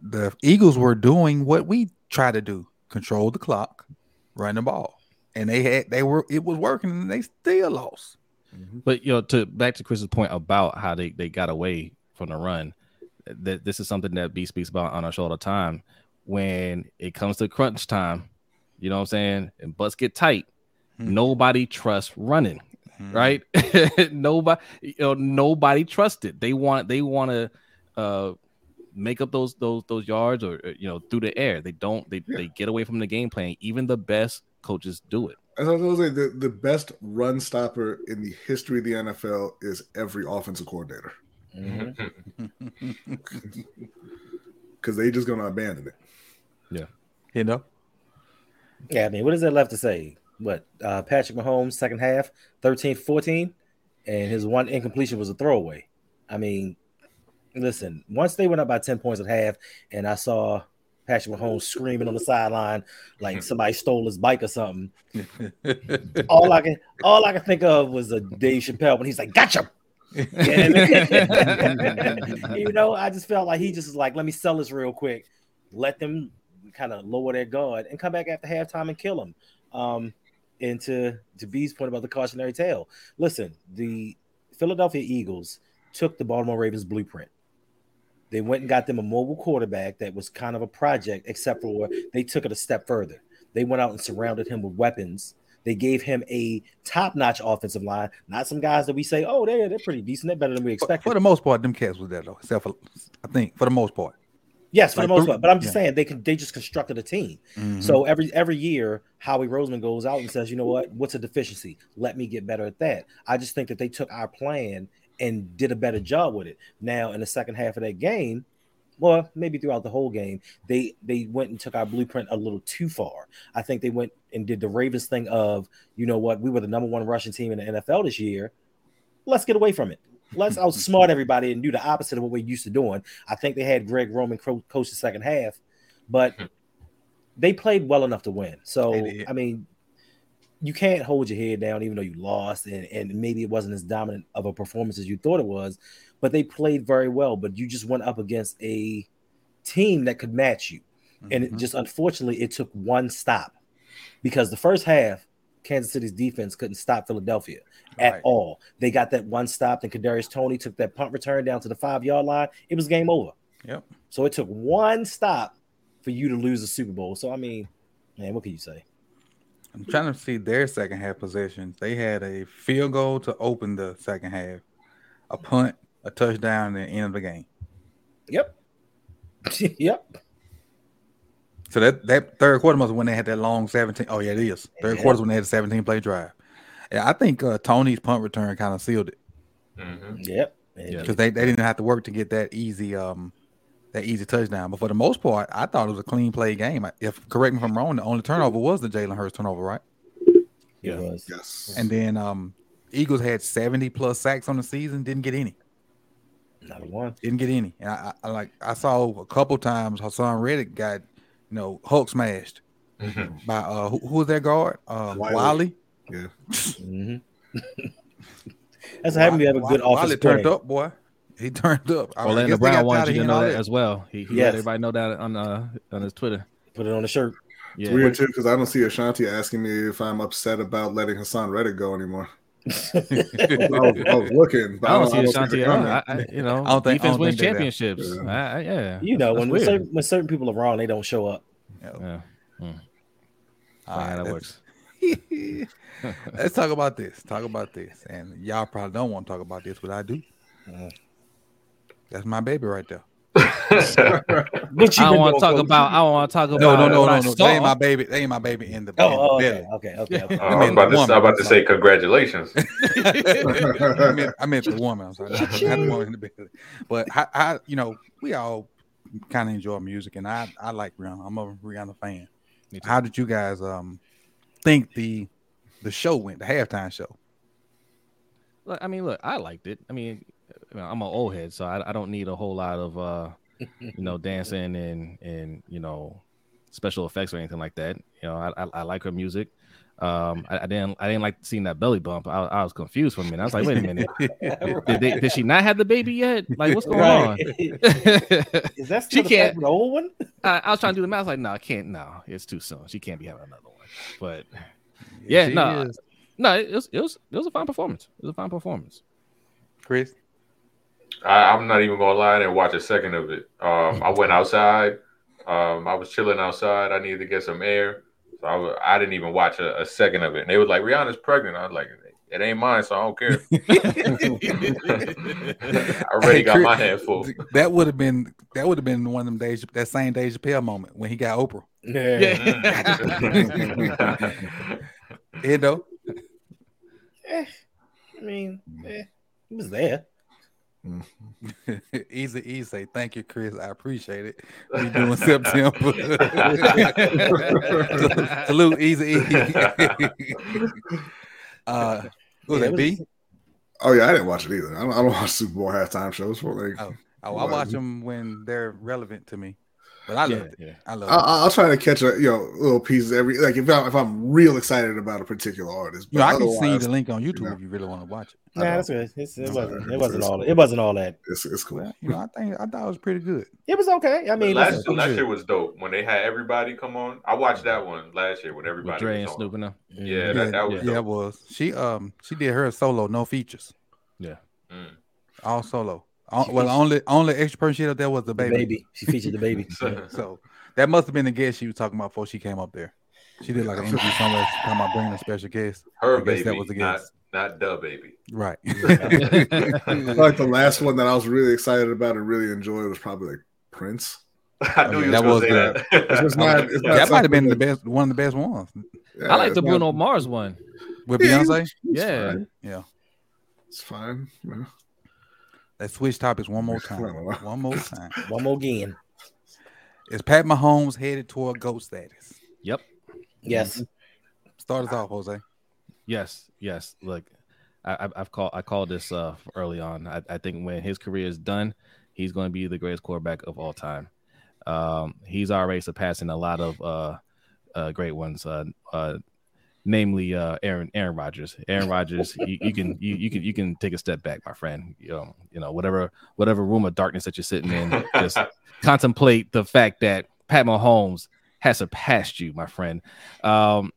the Eagles were doing what we try to do: control the clock, run the ball, and they had they were it was working, and they still lost. Mm-hmm. But you know, to back to Chris's point about how they they got away from the run, that this is something that B speaks about on our show all the time. When it comes to crunch time, you know what I'm saying, and butts get tight. Mm-hmm. Nobody trusts running mm-hmm. right? [LAUGHS] nobody, you know, nobody trusted. They want they want to uh, make up those those those yards or you know through the air. They don't. They yeah. they get away from the game plan. Even the best coaches do it. As I was saying, the, the best run stopper in the history of the NFL is every offensive coordinator. Because mm-hmm. [LAUGHS] they just gonna abandon it. Yeah, you know. Yeah, I mean, what is there left to say? What uh, Patrick Mahomes second half 13 14 and his one incompletion was a throwaway. I mean, listen, once they went up by 10 points at half and I saw Patrick Mahomes screaming on the sideline like [LAUGHS] somebody stole his bike or something. [LAUGHS] all I can all I can think of was a Dave Chappelle when he's like, "Gotcha." [LAUGHS] you know, I just felt like he just was like, "Let me sell this real quick, let them kind of lower their guard and come back after halftime and kill him." Um, and to to B's point about the cautionary tale, listen, the Philadelphia Eagles took the Baltimore Ravens blueprint. They went and got them a mobile quarterback that was kind of a project, except for they took it a step further. They went out and surrounded him with weapons. They gave him a top-notch offensive line, not some guys that we say, oh, they're they're pretty decent, they're better than we expected. For, for the most part, them cats was that though, except for I think for the most part. Yes, for like, the most part. But I'm just yeah. saying they can they just constructed a team. Mm-hmm. So every every year, Howie Roseman goes out and says, you know what, what's a deficiency? Let me get better at that. I just think that they took our plan and did a better job with it. Now in the second half of that game, well, maybe throughout the whole game, they they went and took our blueprint a little too far. I think they went and did the Ravens thing of, you know what, we were the number one rushing team in the NFL this year. Let's get away from it. Let's outsmart everybody and do the opposite of what we're used to doing. I think they had Greg Roman coach the second half, but [LAUGHS] they played well enough to win. So I mean, you can't hold your head down even though you lost, and, and maybe it wasn't as dominant of a performance as you thought it was, but they played very well. But you just went up against a team that could match you, and it Mhm. just unfortunately it took one stop because the first half, Kansas City's defense couldn't stop Philadelphia at Right. all. They got that one stop, and Kadarius Toney took that punt return down to the five yard line. It was game over. Yep. So it took one stop for you to lose the Super Bowl. So I mean, man, what can you say? I'm trying to see their second half possessions. They had a field goal to open the second half, a punt, a touchdown, and the end of the game. Yep. [LAUGHS] yep. So that, that third quarter was when they had that long 17. Oh, yeah, it is. Third Yeah. quarter when they had a 17 play drive. Yeah, I think uh, Toney's punt return kind of sealed it hmm Yep. Yeah. because they, they didn't have to work to get that easy um that easy touchdown. But for the most part, I thought it was a clean play game. If correct me if I'm wrong, the only turnover was the Jalen Hurts turnover, right? Yeah. Yes. And then um Eagles had 70 plus sacks on the season, didn't get any. Not one. Didn't get any. And I, I I like I saw a couple times Haason Reddick got you know Hulk smashed by uh who, who was that guard? Uh, Wylie. Wylie. Yeah. Mhm. [LAUGHS] That's having we have a good Wylie offensive turned play. up, boy. He turned up. I- I Orlando guess they Brown wanted you to know all that as well. He, he Yes. let everybody know that on uh on his Twitter. Put it on the shirt. Yeah. It's weird too because I don't see Ashanti asking me if I'm upset about letting Haason Reddick go anymore. I was, I was looking. But I don't see the Ashanti at all. I, I, you know, I don't think- I defense don't wins think championships. Yeah. I, I, yeah, You know, That's when certain, when certain people are wrong, they don't show up. yeah, All yeah, right, that works. [LAUGHS] Let's talk about this. Talk about this. And y'all probably don't want to talk about this, but I do. Mhm. That's my baby right there. What I don't want to talk about. I don't want to talk about. No, no, no, no, no. They ain't my baby. They ain't my baby in the, in Oh, the oh, belly. okay, okay, okay. okay. I was about to, I was about to say congratulations. [LAUGHS] [LAUGHS] I meant I meant the woman. I'm sorry, not, not the woman in the belly. But I, I you know, we all kind of enjoy music, and I I like Rihanna. I'm a Rihanna fan. How did you guys um think the the show went, the halftime show? Look, I mean, look, I liked it. I mean, you know, I'm an old head, so I, I don't need a whole lot of uh, you know, [LAUGHS] dancing and and you know, special effects or anything like that. You know, I I, I like her music. Um, I, I didn't I didn't like seeing that belly bump. I, I was confused for a minute. I was like, wait a [LAUGHS] minute, did, they, did she not have the baby yet? Like, what's going on? [LAUGHS] Is that She still the can't- fact with the old one? I, I was trying to do the math. I was like, no, I can't. No, it's too soon. She can't be having another one. But Yeah, She no, is. no, it was it was it was a fine performance. It was a fine performance. Chris. I, I'm not even gonna lie. I didn't watch a second of it. Um, I went outside. Um, I was chilling outside. I needed to get some air, so I, I didn't even watch a, a second of it. And they was like, "Rihanna's pregnant." I was like, "It ain't mine, so I don't care." [LAUGHS] I already got my hand full. That would have been that would have been one of them days that same Dave Chappelle moment when he got Oprah. Yeah. [LAUGHS] You know, Eh, I mean, eh, he was there. [LAUGHS] easy, easy. Say thank you, Chris. I appreciate it. We doing September. [LAUGHS] Salute, easy, easy. [LAUGHS] uh, who was Yeah, that? B? Oh yeah, I didn't watch it either. I don't, I don't watch Super Bowl halftime shows. For like, Oh, Oh, I watch them when they're relevant to me. But I Yeah, love it. yeah. I love I, it. I'll try to catch a you know little pieces every like if I'm if I'm real excited about a particular artist. You know, I can see the link on YouTube know. if you really want to watch it. Nah, that's good. It's, it wasn't. alright. It wasn't all. cool. It wasn't all that. It's, it's cool. Well, you know, I [LAUGHS] think I thought it was pretty good. It was okay. I mean, last, listen, last year was dope when they had everybody come on. I watched that one last year when With everybody Dre and was on. Snoop and them. Yeah, that, that was yeah, it was. She um she did her solo, no features, Mm. all solo. All, well, only only extra person she had up there was the the baby. baby. She featured the baby. [LAUGHS] So that must have been the guest she was talking about before she came up there. She did like an interview somewhere talking about bringing a special guest. Her baby, that was the not guess. not the baby. Right. [LAUGHS] Like the last one that I was really excited about and really enjoyed was probably like Prince. [LAUGHS] I knew oh, yeah, you that was was gonna It's that. not- it's not that might have been the best, one of the best ones Yeah, I like the it's Bruno not- Mars one. with Yeah, Beyonce. Yeah. fine. Yeah. It's fine. you know. Let's switch topics one more time. [LAUGHS] Well, well. One more time. One more again. Is Pat Mahomes headed toward GOAT status? Yep. Yes. Start us off, Jose. Yes. Yes. Look, I, I've- I've called I called this uh early on. I, I think when his career is done, he's going to be the greatest quarterback of all time. Um, he's already surpassing a lot of uh uh, great ones. Namely uh, Aaron Aaron Rodgers. Aaron Rodgers, you, you, can you, you can you can take a step back, my friend. You know, you know whatever whatever room of darkness that you're sitting in, just [LAUGHS] contemplate the fact that Pat Mahomes has surpassed you, my friend. Um,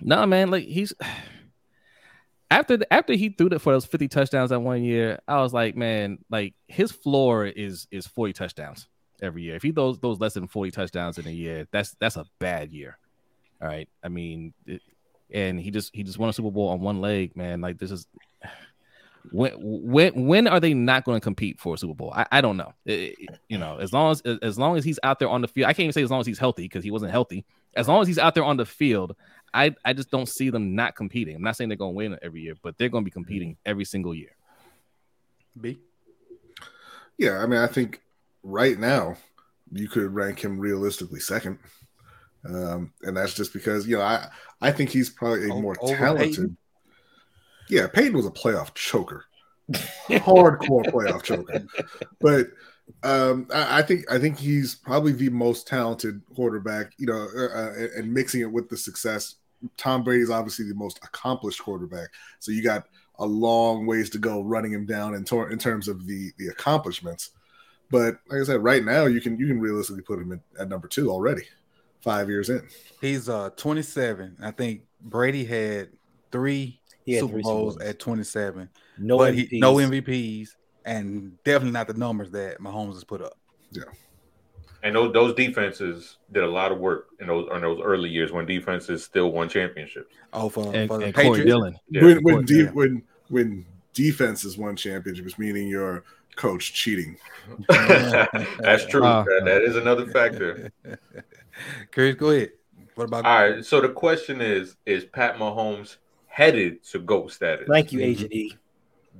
no, nah, man, like he's [SIGHS] after the, after he threw it for those 50 touchdowns that one year, I was like, man, like his floor is is 40 touchdowns every year. If he throws those less than 40 touchdowns in a year, that's that's a bad year. All right. I mean, it, and he just he just won a Super Bowl on one leg, man. Like this is when when when are they not going to compete for a Super Bowl? I, I don't know. It, you know, as long as as long as he's out there on the field, I can't even say as long as he's healthy because he wasn't healthy. As long as he's out there on the field, I I just don't see them not competing. I'm not saying they're going to win every year, but they're going to be competing every single year. B. Yeah, I mean, I think right now you could rank him realistically second. Um, and that's just because you know I I think he's probably a more Over talented. Yeah, Peyton was a playoff choker, [LAUGHS] hardcore playoff choker. But um, I, I, think I think he's probably the most talented quarterback. You know, uh, uh and mixing it with the success. Tom Brady is obviously the most accomplished quarterback. So you got a long ways to go running him down in, tor- in terms of the the accomplishments. But like I said, right now you can you can realistically put him in, at number two already five years in. He's uh 27. I think Brady had three had Super three Bowls at 27. No but MVPs. He, no MVPs, and definitely not the numbers that Mahomes has put up. Yeah. And those, those defenses did a lot of work in those in those early years when defenses still won championships. Oh, for, and, for and Corey Dillon. Yeah. When when, de- when when defenses won championships, meaning your coach cheating. [LAUGHS] That's true. Uh, that, that is another factor. [LAUGHS] Chris, go ahead. What about? All right. So the question is: Is Pat Mahomes headed to GOAT status? Thank you, Agent E.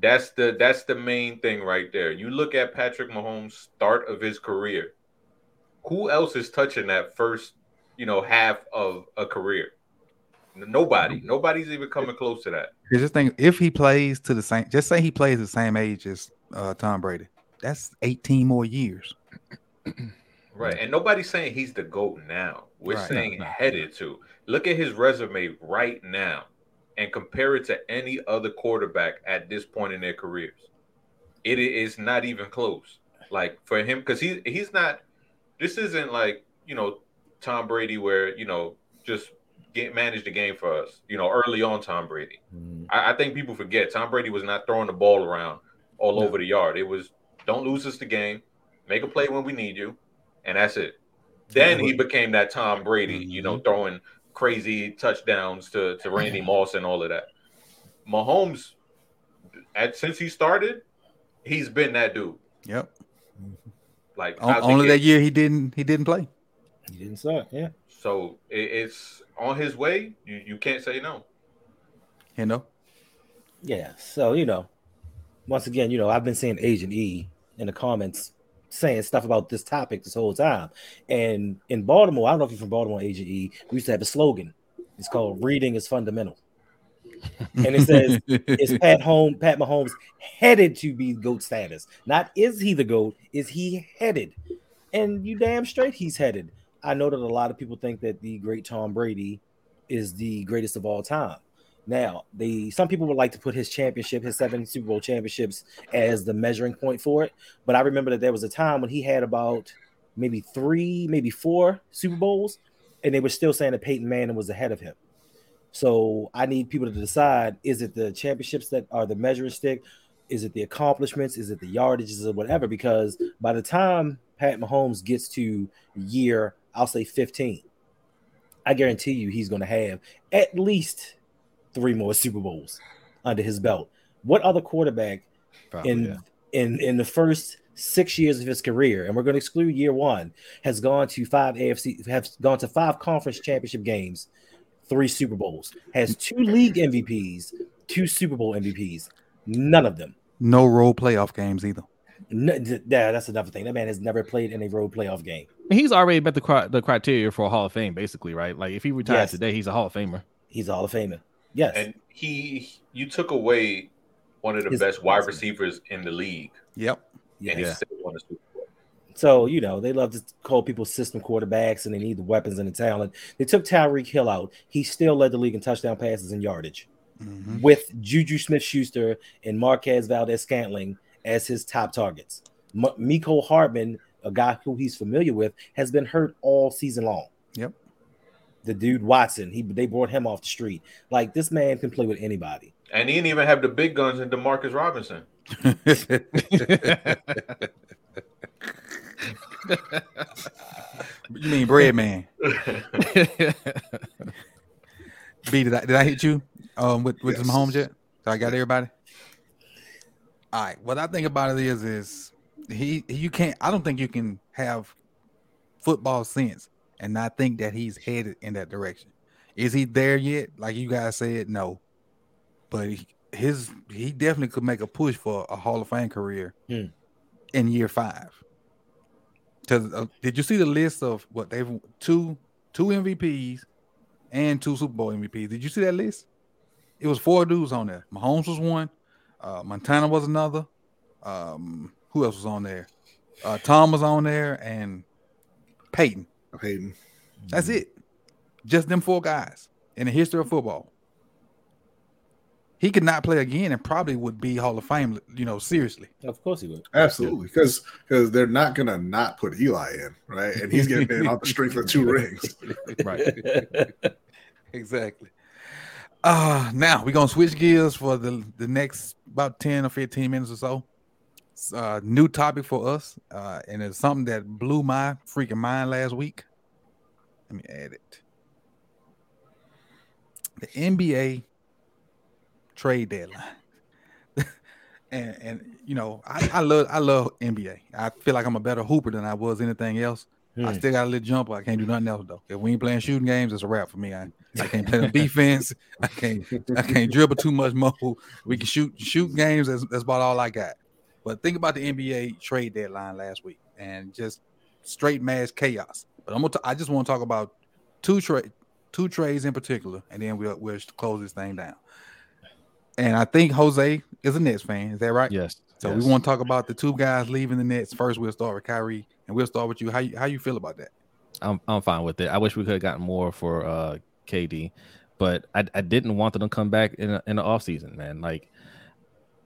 That's the that's the main thing right there. You look at Patrick Mahomes' start of his career. Who else is touching that first, you know, half of a career? Nobody. Nobody's even coming close to that. Here's the thing: if he plays to the same, just say he plays the same age as uh, Tom Brady, that's 18 more years. [CLEARS THROAT] Right. And nobody's saying he's the GOAT now. We're right. saying no, no. headed to. Look at his resume right now and compare it to any other quarterback at this point in their careers. It is not even close. Like for him, because he he's not this isn't like, you know, Tom Brady where, you know, just get manage the game for us, you know, early on Tom Brady. Mm. I, I, think people forget Tom Brady was not throwing the ball around all no. over the yard. It was don't lose us the game, make a play when we need you, and that's it. Then he became that Tom Brady, mm-hmm. you know, mm-hmm. throwing crazy touchdowns to, to Randy [LAUGHS] Moss and all of that. Mahomes, at since he started, he's been that dude. Yep. Like only that year he didn't he didn't play. He didn't start. Yeah. So it, it's on his way. You you can't say no. You know. Yeah. So you know, once again, you know, I've been seeing Agent E in the comments saying stuff about this topic this whole time. And in Baltimore, I don't know if you're from Baltimore, Agent E, we used to have a slogan. It's called "Reading is fundamental," [LAUGHS] and it says, it's Pat Home Pat Mahomes headed to be goat status? Not is he the goat? Is he headed?" And you damn straight he's headed. I know that a lot of people think that the great Tom Brady is the greatest of all time. Now, the some people would like to put his championship, his seven Super Bowl championships, as the measuring point for it. But I remember that there was a time when he had about maybe three, maybe four Super Bowls, and they were still saying that Peyton Manning was ahead of him. So I need people to decide: is it the championships that are the measuring stick? Is it the accomplishments? Is it the yardages or whatever? Because by the time Pat Mahomes gets to year, I'll say 15, I guarantee you he's going to have at least three more Super Bowls under his belt. What other quarterback Probably, in yeah. in in the first six years of his career, and we're going to exclude year one, has gone to five AFC, have gone to five conference championship games, three Super Bowls, has two league MVPs, two Super Bowl MVPs. None of them. No role playoff games either. No, yeah, that's another thing. That man has never played in a road playoff game. He's already met the the criteria for a Hall of Fame, basically, right? Like if he retired yes. today, he's a Hall of Famer. He's a Hall of Famer. Yes. And he, you took away one of the His best wide receivers in the league. Yep. And yeah. he still won the Super Bowl. So, you know, they love to call people system quarterbacks and they need the weapons and the talent. They took Tyreek Hill out. He still led the league in touchdown passes and yardage Mhm. with Juju Smith Schuster and Marquez Valdes Scantling as his top targets. M- Mecole Hardman, a guy who he's familiar with, has been hurt all season long. Yep. The dude Watson, he they brought him off the street. Like this man can play with anybody. And he didn't even have the big guns in Demarcus Robinson. [LAUGHS] you mean bread man? [LAUGHS] B, did I, did I hit you um, with, with some homes yet? So I got everybody. All right. What I think about it is, is he you can't. I don't think you can have football sense and I think that he's headed in that direction. Is he there yet? Like you guys said, no. But he, his he definitely could make a push for a Hall of Fame career Hmm. in year five. Because uh, did you see the list of what they've two two MVPs and two Super Bowl MVPs? Did you see that list? It was four dudes on there. Mahomes was one, uh, Montana was another. Um, who else was on there? Uh, Tom was on there, and Peyton. Hayden. That's it. Just them four guys in the history of football. He could not play again and probably would be Hall of Fame, you know, seriously. Of course he would. Absolutely, because because they're not gonna not put Eli in, right? And he's getting in on the strength of two rings. [LAUGHS] right. [LAUGHS] Exactly. Uh now we're gonna switch gears for the the next about 10 or 15 minutes or so. A new topic for us, uh, and it's something that blew my freaking mind last week. Let me add it. The NBA trade deadline. [LAUGHS] and and you know, I, I love I love NBA. I feel like I'm a better hooper than I was anything else. I Hmm. still got a little jumper. I can't do nothing else though. If we ain't playing shooting games, it's a wrap for me. I, I can't play the [LAUGHS] defense. I can't I can't dribble too much more. We can shoot shoot games. That's, that's about all I got. But think about the NBA trade deadline last week and just straight mass chaos. But I'm gonna t- I just want to talk about two trade two trades in particular, and then we'll we'll close this thing down. And I think Jose is a Nets fan. Is that right? Yes. So yes. we want to talk about the two guys leaving the Nets. First, we'll start with Kyrie, and we'll start with you. How you how you feel about that? I'm I'm fine with it. I wish we could have gotten more for uh KD, but I, I didn't want them to come back in a, in the off season, man. Like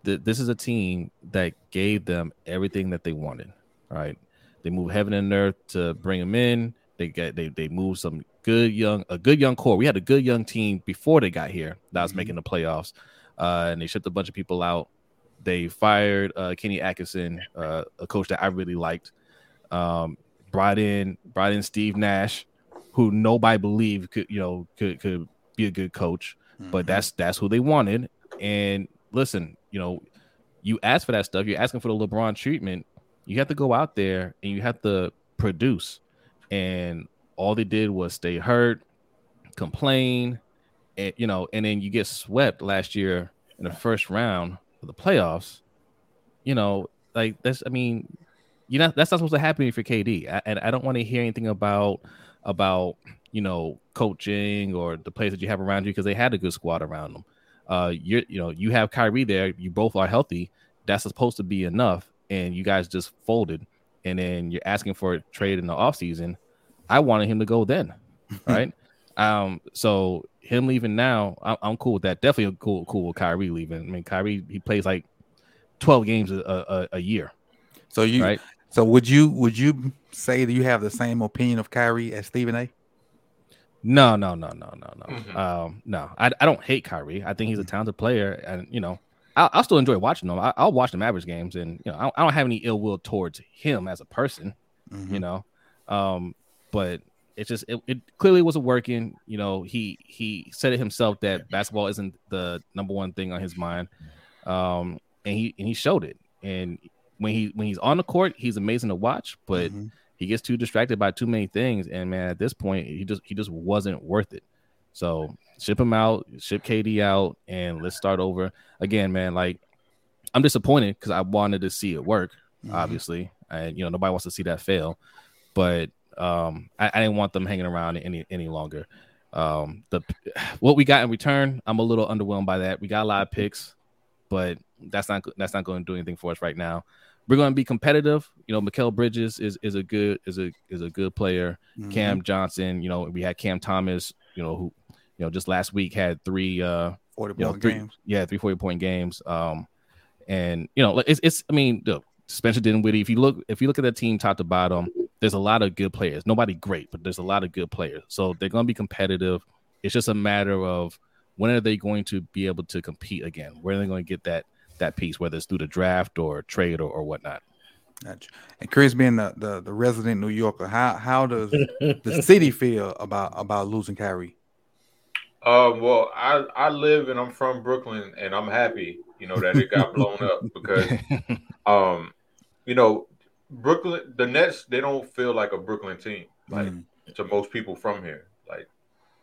th- this is a team that gave them everything that they wanted. Right? They moved heaven and earth to bring them in. They get they they moved some good young a good young core. We had a good young team before they got here that was Mhm. making the playoffs, uh, and they shipped a bunch of people out. They fired uh, Kenny Atkinson, uh, a coach that I really liked. Um, brought in brought in Steve Nash, who nobody believed could you know could could be a good coach, but that's that's who they wanted. And listen, you know, you ask for that stuff. You're asking for the LeBron treatment. You have to go out there and you have to produce. And all they did was stay hurt, complain, and you know, and then you get swept last year in the first round of the playoffs. You know, like that's I mean, you know that's not supposed to happen for KD. I, and I don't want to hear anything about about you know coaching or the players that you have around you because they had a good squad around them. Uh, you're you know you have Kyrie there. You both are healthy. That's supposed to be enough, and you guys just folded. And then you're asking for a trade in the offseason. I wanted him to go then, [LAUGHS] right? um, so him leaving now, I'm, I'm cool with that. Definitely cool cool with Kyrie leaving. I mean, Kyrie he plays like 12 games a, a, a year, So you right? so would you would you say that you have the same opinion of Kyrie as Stephen A? No, no, no, no, no, no. Mhm. Um, no, I, I don't hate Kyrie. I think he's a talented player, and you know, I'll, I'll still enjoy watching him. I, I'll watch the Mavericks games, and you know, I, don't- I don't have any ill will towards him as a person. Mhm. You know, um, but it's just it, it clearly wasn't working. You know, he he said it himself that basketball isn't the number one thing on his mind, um, and he and he showed it. And when he when he's on the court, he's amazing to watch, but Mhm. He gets too distracted by too many things and man at this point he just he just wasn't worth it. So ship him out ship kd out and let's start over. Again man like i'm disappointed because i wanted to see it work Mhm. obviously and you know nobody wants to see that fail. But um i, I didn't want them hanging around any any longer. Um the [SIGHS] what we got in return i'm a little underwhelmed by that. We got a lot of picks but that's not that's not going to do anything for us right now we're going to be competitive. You know, Mikal Bridges is is a good is a is a good player. Mhm. Cam Johnson, you know, we had Cam Thomas, you know, who you know just last week had three uh 40 you know, point three- games. yeah, three 40 point games. Um, and you know, it's it's I mean, look, Spencer Dinwiddie. If you look if you look at that team top to bottom, there's a lot of good players. Nobody great, but there's a lot of good players. So they're going to be competitive. It's just a matter of when are they going to be able to compete again? Where are they going to get that that piece, whether it's through the draft or trade or, or whatnot? Gotcha. And Chris, being the, the the resident New Yorker, how how does the [LAUGHS] city feel about about losing Kyrie? Um, well, I I live and I'm from Brooklyn, and I'm happy, you know, that it got blown up [LAUGHS] because, um, you know, Brooklyn, the Nets, they don't feel like a Brooklyn team, like Mm. to most people from here. Like,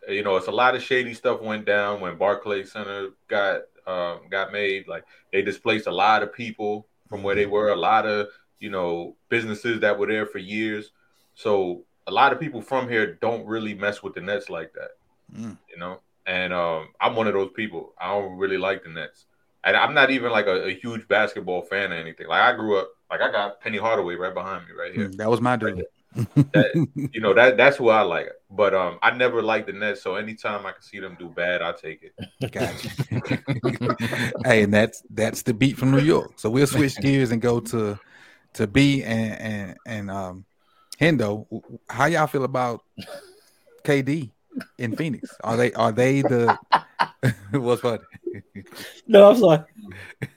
you know, it's a lot of shady stuff went down when Barclays Center got um, got made. Like, they displaced a lot of people from where they were, a lot of you know businesses that were there for years. So a lot of people from here don't really mess with the Nets like that Mm. you know. And um, I'm one of those people. I don't really like the Nets, and I'm not even like a, a huge basketball fan or anything. Like I grew up, like I got Penny Hardaway right behind me, right here. Mm, That was my dude. That- You know that that's who I like. But um, I never liked the Nets, so anytime I can see them do bad, I take it. Gotcha. [LAUGHS] hey, and that's that's the beat from New York. So we'll switch gears and go to to B and and and um Hendo. How y'all feel about KD in Phoenix? Are they are they the [LAUGHS] what's funny? No, I'm sorry.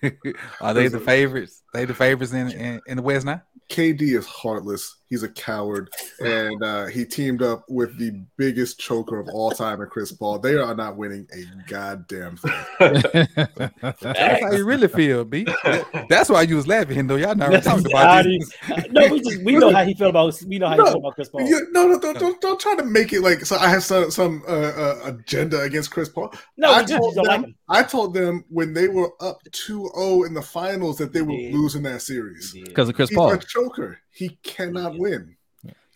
[LAUGHS] are they the favorites? They the favorites in, in in the West now? KD is heartless. He's a coward, and uh, he teamed up with the biggest choker of all time, in Chris Paul. They are not winning a goddamn thing. [LAUGHS] That's how you really feel, B. That's why you was laughing, Hendo. Y'all never talked I about already- this. [LAUGHS] no, we just we know how he felt about we know how he No. felt about Chris Paul. You- no, no, don't, don't, don't try to make it like so. I have some some uh, uh, agenda against Chris Paul. No, I just told don't like them- him. I told them when they were up 2-0 in the finals that they were Yeah. losing that series. Because of Chris He's Paul. a choker. He cannot win.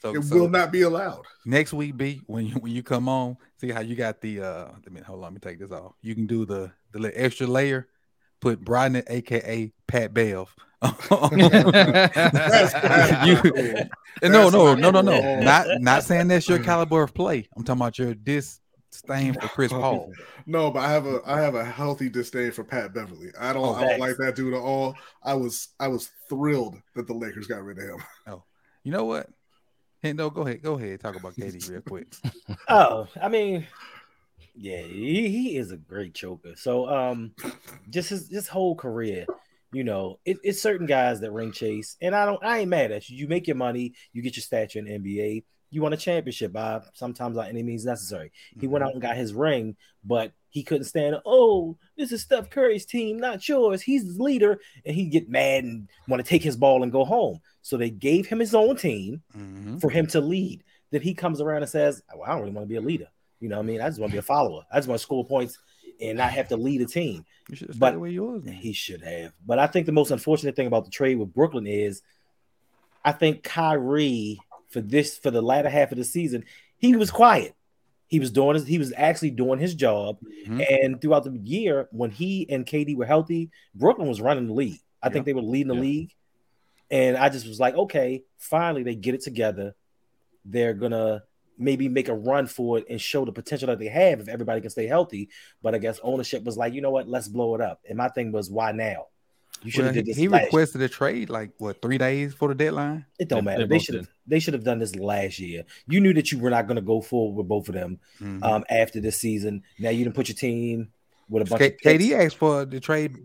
So, It so will not be allowed. next week, B, when you when you come on, see how you got the uh let me hold on, let me take this off. You can do the the little extra layer, put Broderick, aka Pat Bev. [LAUGHS] That's [LAUGHS] You- cool. no, no, no, no, no. Not not saying that's your caliber of play. I'm talking about your disdain for Chris [LAUGHS] Paul. No, but I have a I have a healthy disdain for Pat Beverley. I don't Oh, I don't like that dude at all. I was I was thrilled that the Lakers got rid of him. [LAUGHS] Oh, you know what? Hey, no, go ahead, go ahead, talk about KD [LAUGHS] real quick. Oh, I mean, yeah, he, he is a great choker. So, um, just his his whole career, you know, it, it's certain guys that ring chase, and I don't, I ain't mad at you. You make your money, you get your stature in the NBA, you won a championship by sometimes by any means necessary. He went out and got his ring, but he couldn't stand. Oh, this is Steph Curry's team, not yours. He's the leader, and he get mad and want to take his ball and go home. So they gave him his own team Mhm. for him to lead. Then he comes around and says, well, I don't really want to be a leader. You know what I mean? I just want to be a follower. I just want to score points and not have to lead a team. You But- yours. He should have. But I think the most unfortunate thing about the trade with Brooklyn is I think Kyrie for this for the latter half of the season, he was quiet. He was doing his, he was actually doing his job. Mhm. And throughout the year, when he and KD were healthy, Brooklyn was running the league. I think they were leading the Yeah. league. And I just was like, okay, finally they get it together. They're gonna maybe make a run for it and show the potential that they have if everybody can stay healthy. But I guess ownership was like, you know what, let's blow it up. And my thing was, why now? You should have he did this. he last year. requested a trade like what three days for the deadline. It don't matter. they They should have. They should have done this last year. You knew that you were not going to go forward with both of them Mhm. um, after this season. Now you didn't put your team with a bunch K- of. KD asked for the trade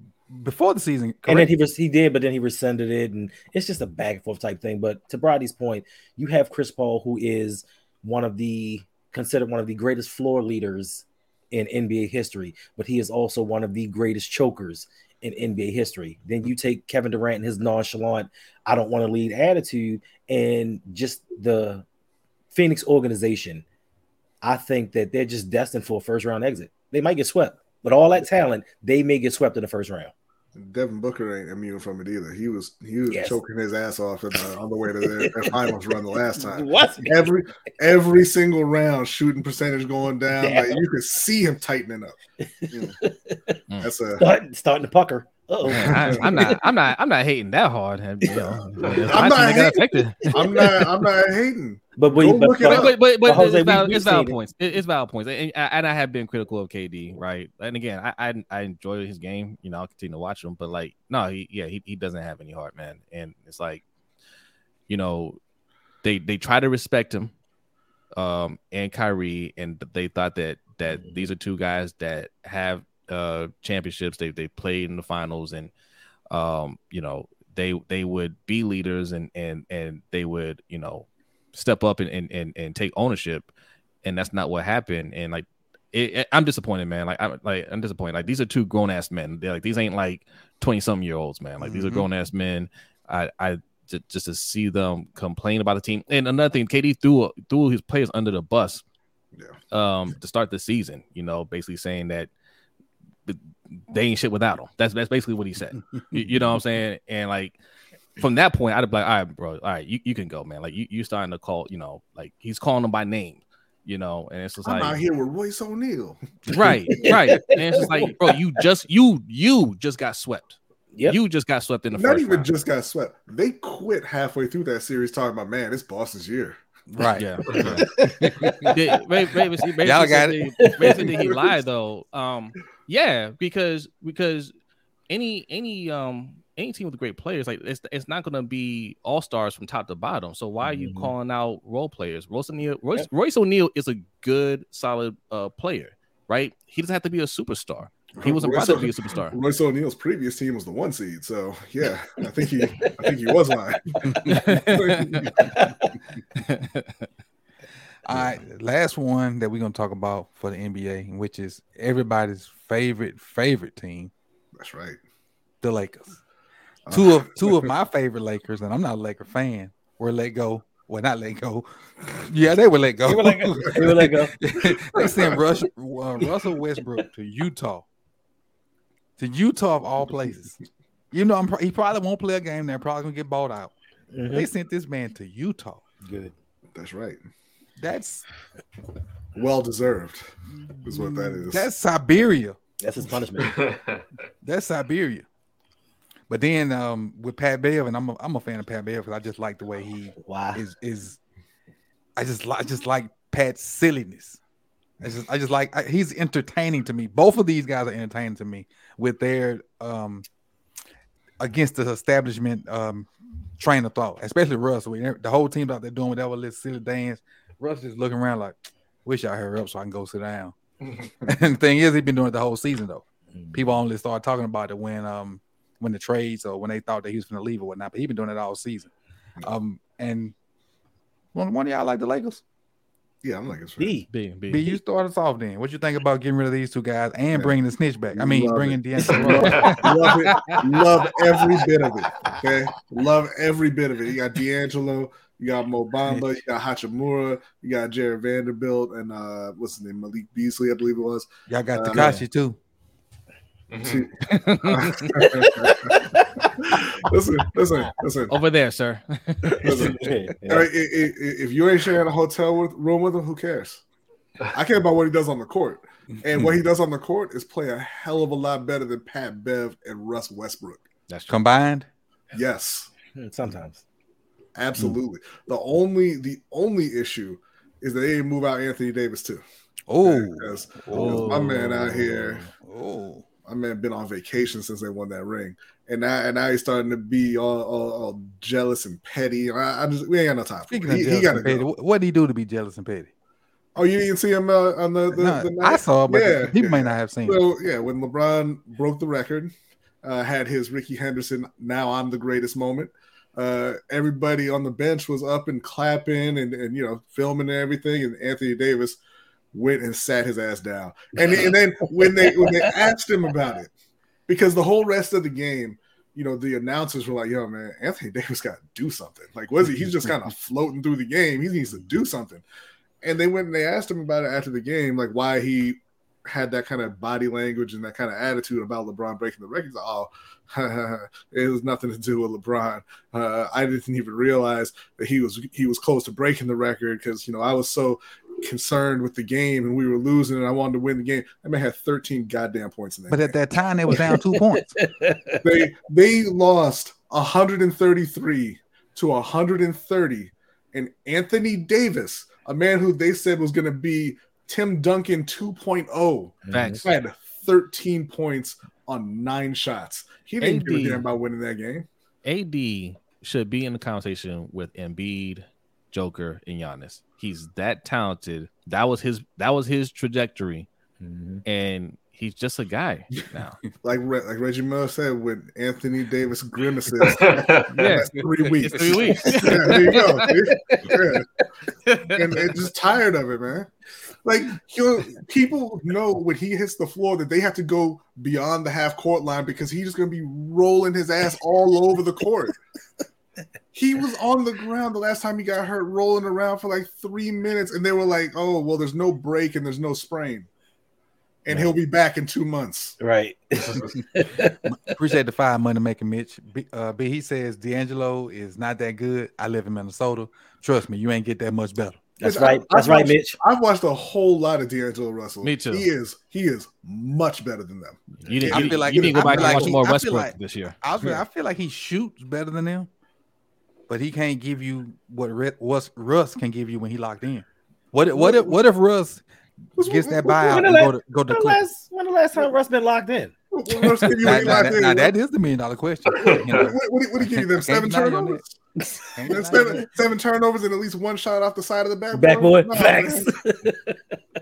before the season. and then he was he did, but then he rescinded it, and it's just a back and forth type thing. But to Brody's point, you have Chris Paul, who is one of the considered one of the greatest floor leaders in NBA history, but he is also one of the greatest chokers in NBA history. Then you take Kevin Durant and his nonchalant, I don't want to lead attitude, and just the Phoenix organization. I think that they're just destined for a first round exit. They might get swept, but all that talent, they may get swept in the first round. Devin Booker ain't immune from it either. He was he was Yes. choking his ass off in the, on the way to their, their finals run the last time. What? Every every single round, shooting percentage going down. Yeah. Like you could see him tightening up. You [LAUGHS] know, mm. that's a Starting, starting to pucker. Oh, I, I'm not. I'm not. I'm not hating that hard. You know, [LAUGHS] I'm not hating. I'm not. I'm not hating. But Go but, look it up. but, but, but, Jose, it's valid, we- we it's valid points. It- it's valid points, and, and I have been critical of KD, right? And again, I, I I enjoy his game. You know, I'll continue to watch him, but like, no, he yeah, he, he doesn't have any heart, man. And it's like, you know, they they try to respect him, um, and Kyrie, and they thought that that these are two guys that have uh championships. They they played in the finals, and um, you know, they they would be leaders, and and and they would you know step up and and and, and take ownership, and that's not what happened. And like, it, it- I'm disappointed, man. Like I'm like I'm disappointed. Like these are two grown ass men. They're like these ain't like twenty something year olds, man. Like these are Mhm. grown ass men. I I ju- just to see them complain about the team. And another thing, KD threw threw his players under the bus. Yeah. Um, to start the season, you know, basically saying that th- they ain't shit without him. That's that's basically what he said. [LAUGHS] you, you know what I'm saying? And like from that point, I'd be like, all right, bro, all right, you, you can go, man. Like you you starting to call, you know, like he's calling them by name, you know, and it's just I'm like out here with Royce O'Neale. [LAUGHS] right, right. And it's just like, bro, you just you you just got swept. Yep. You just got swept in the Not first even round. just got swept. They quit halfway through that series talking about, man, it's Boston's year. Right. Yeah. Did- Ray- Ray- see, Y'all got that- Ray he lied though. Um, yeah, because because any any um any team with great players like it's it's not gonna be all stars from top to bottom. So why are you Mhm. calling out role players? Royce O'Neale, Royce, Royce O'Neale is a good solid uh player, right? He doesn't have to be a superstar. He wasn't Royce brought to be a O- superstar. Royce O'Neale's previous team was the one seed, so yeah, I think he, I think he was lying. [LAUGHS] All right, last one that we're gonna talk about for the NBA, which is everybody's favorite favorite team, That's right. the Lakers. Two of [LAUGHS] two of my favorite Lakers, and I'm not a Laker fan, were let go. Well, not let go. Yeah, they were let go. They were let go. They let go. [LAUGHS] they sent Rush, uh, Russell Westbrook to Utah. To Utah of all places. You know, I'm, pro- he probably won't play a game there. Probably gonna get bought out. Mhm. They sent this man to Utah. Good. That's right. That's Well deserved is what that is. that's Siberia. That's his punishment. That's Siberia. But then um, with Pat Bev, and I'm a, I'm a fan of Pat Bev because I just like the way he Why? is is. I just like just like Pat's silliness. I just I just like I, he's entertaining to me. Both of these guys are entertaining to me with their um against the establishment um train of thought, especially Russ. When the whole team's out there doing whatever little silly dance, Russ just looking around like, wish I hurry up so I can go sit down. [LAUGHS] and the thing is, he's been doing it the whole season though. People only started talking about it when um when the trades or when they thought that he was going to leave or whatnot. But he's been doing it all season. Um and one one of y'all like the Lakers. yeah, I'm like it's B. B, B. B, you start us off then. What you think about getting rid of these two guys and Yeah. bringing the snitch back? I mean, Love bringing it. D'Angelo. [LAUGHS] Love it. Love every bit of it. Okay. Love every bit of it. You got D'Angelo, you got Mo Bamba, you got Hachimura, you got Jarred Vanderbilt, and uh what's his name? Malik Beasley, I believe it was. Y'all got Uh, Takashi too. Mhm. [LAUGHS] listen, listen, listen. Over there, sir. [LAUGHS] listen. [LAUGHS] Yeah. All right, i- i- i- if you ain't sharing a hotel with, room with him, who cares? I care about what he does on the court. And what he does on the court is play a hell of a lot better than Pat Bev and Russ Westbrook. That's true. Combined. Yes. Sometimes. Absolutely. The only the only issue is that they didn't move out Anthony Davis too. Oh, Because oh, my man out here, oh. My man been on vacation since they won that ring, and now and now he's starting to be all, all, all jealous and petty. I, I just we ain't got no time. Speaking of He, jealous he and petty, go. what did he do to be jealous and petty? Oh, you didn't see him uh, on the, the, Nah, the I saw, but Yeah, people yeah. may not have seen. it. So yeah, when LeBron broke the record, uh, had his Rickey Henderson "Now I'm the greatest" moment. Uh, everybody on the bench was up and clapping and, and you know filming and everything, and Anthony Davis went and sat his ass down. And, and then when they when they asked him about it, because the whole rest of the game, you know, the announcers were like, "Yo, man, Anthony Davis got to do something. Like, was he? He's just kind of floating through the game. He needs to do something." And they went and they asked him about it after the game, like why he had that kind of body language and that kind of attitude about LeBron breaking the record. Oh, [LAUGHS] it was nothing to do with LeBron. Uh, I didn't even realize that he was he was close to breaking the record because you know I was so concerned with the game and we were losing and I wanted to win the game. That man had 13 goddamn points in that. But game. at that time, they was down two points. [LAUGHS] they they lost 133 to 130, and Anthony Davis, a man who they said was going to be Tim Duncan 2.0, Facts. had 13 points on nine shots. He didn't give a AD. damn about winning that game. AD should be in the conversation with Embiid, Joker, and Giannis. He's that talented. That was his. That was his trajectory, Mhm. and he's just a guy [LAUGHS] now. Like like Reggie Miller said, with Anthony Davis grimaces, [LAUGHS] Yeah. three weeks. It's three weeks. yeah, there you go. [LAUGHS] Yeah. and, and just tired of it, man. Like he'll, people know when he hits the floor that they have to go beyond the half court line because he's just gonna be rolling his ass all over the court. He was on the ground the last time he got hurt, rolling around for like three minutes, and they were like, "Oh, well, there's no break and there's no sprain, and he'll be back in two months." Right. [LAUGHS] Appreciate the five money making Mitch. B, uh, B he says D'Angelo is not that good. I live in Minnesota. Trust me, you ain't get that much better. That's Mitch, I- right. That's I right, watched- Mitch. I've watched a whole lot of D'Angelo Russell. Me too. He is he is much better than them. You didn't. I You, feel like- you need to go back and like watch he- more I Westbrook like- this year. I feel, Yeah. I feel like he shoots better than them, but he can't give you what what Russ can give you when he locked in. What if- what if what if Russ gets that what- what- buyout when and the go to go to When the last, when the last time Russ been locked in? what- what Russ give you Now, now, locked that, in? now that is the million dollar question. You know, what, what, what did he give you them? Seven deny turnovers? Can't Them deny you on Seven, seven turnovers and at least one shot off the side of the backboard. Backboard. No, Facts. [LAUGHS]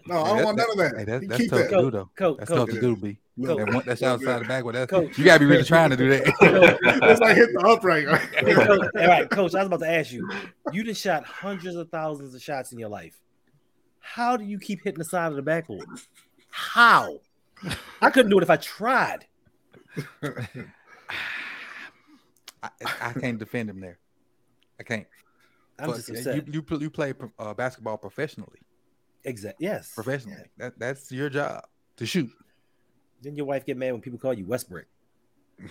No, I don't Hey, want none of that. Hey, that, that's tough that. to do though. Coach, That's tough to do, B. Look, That one that's outside the back. Well, that's Coach. you gotta be really trying to do that. [LAUGHS] It's like hit the upright. [LAUGHS] Hey, coach, all right, coach. I was about to ask you. You just shot hundreds of thousands of shots in your life. How do you keep hitting the side of the backboard? How? I couldn't do it if I tried. I, I can't defend him there. I can't. I'm But just you, upset. you pl- you play uh, basketball professionally. Exactly. Yes. Professionally. That that's your job to shoot. Then your wife get mad when people call you Westbrook. [LAUGHS]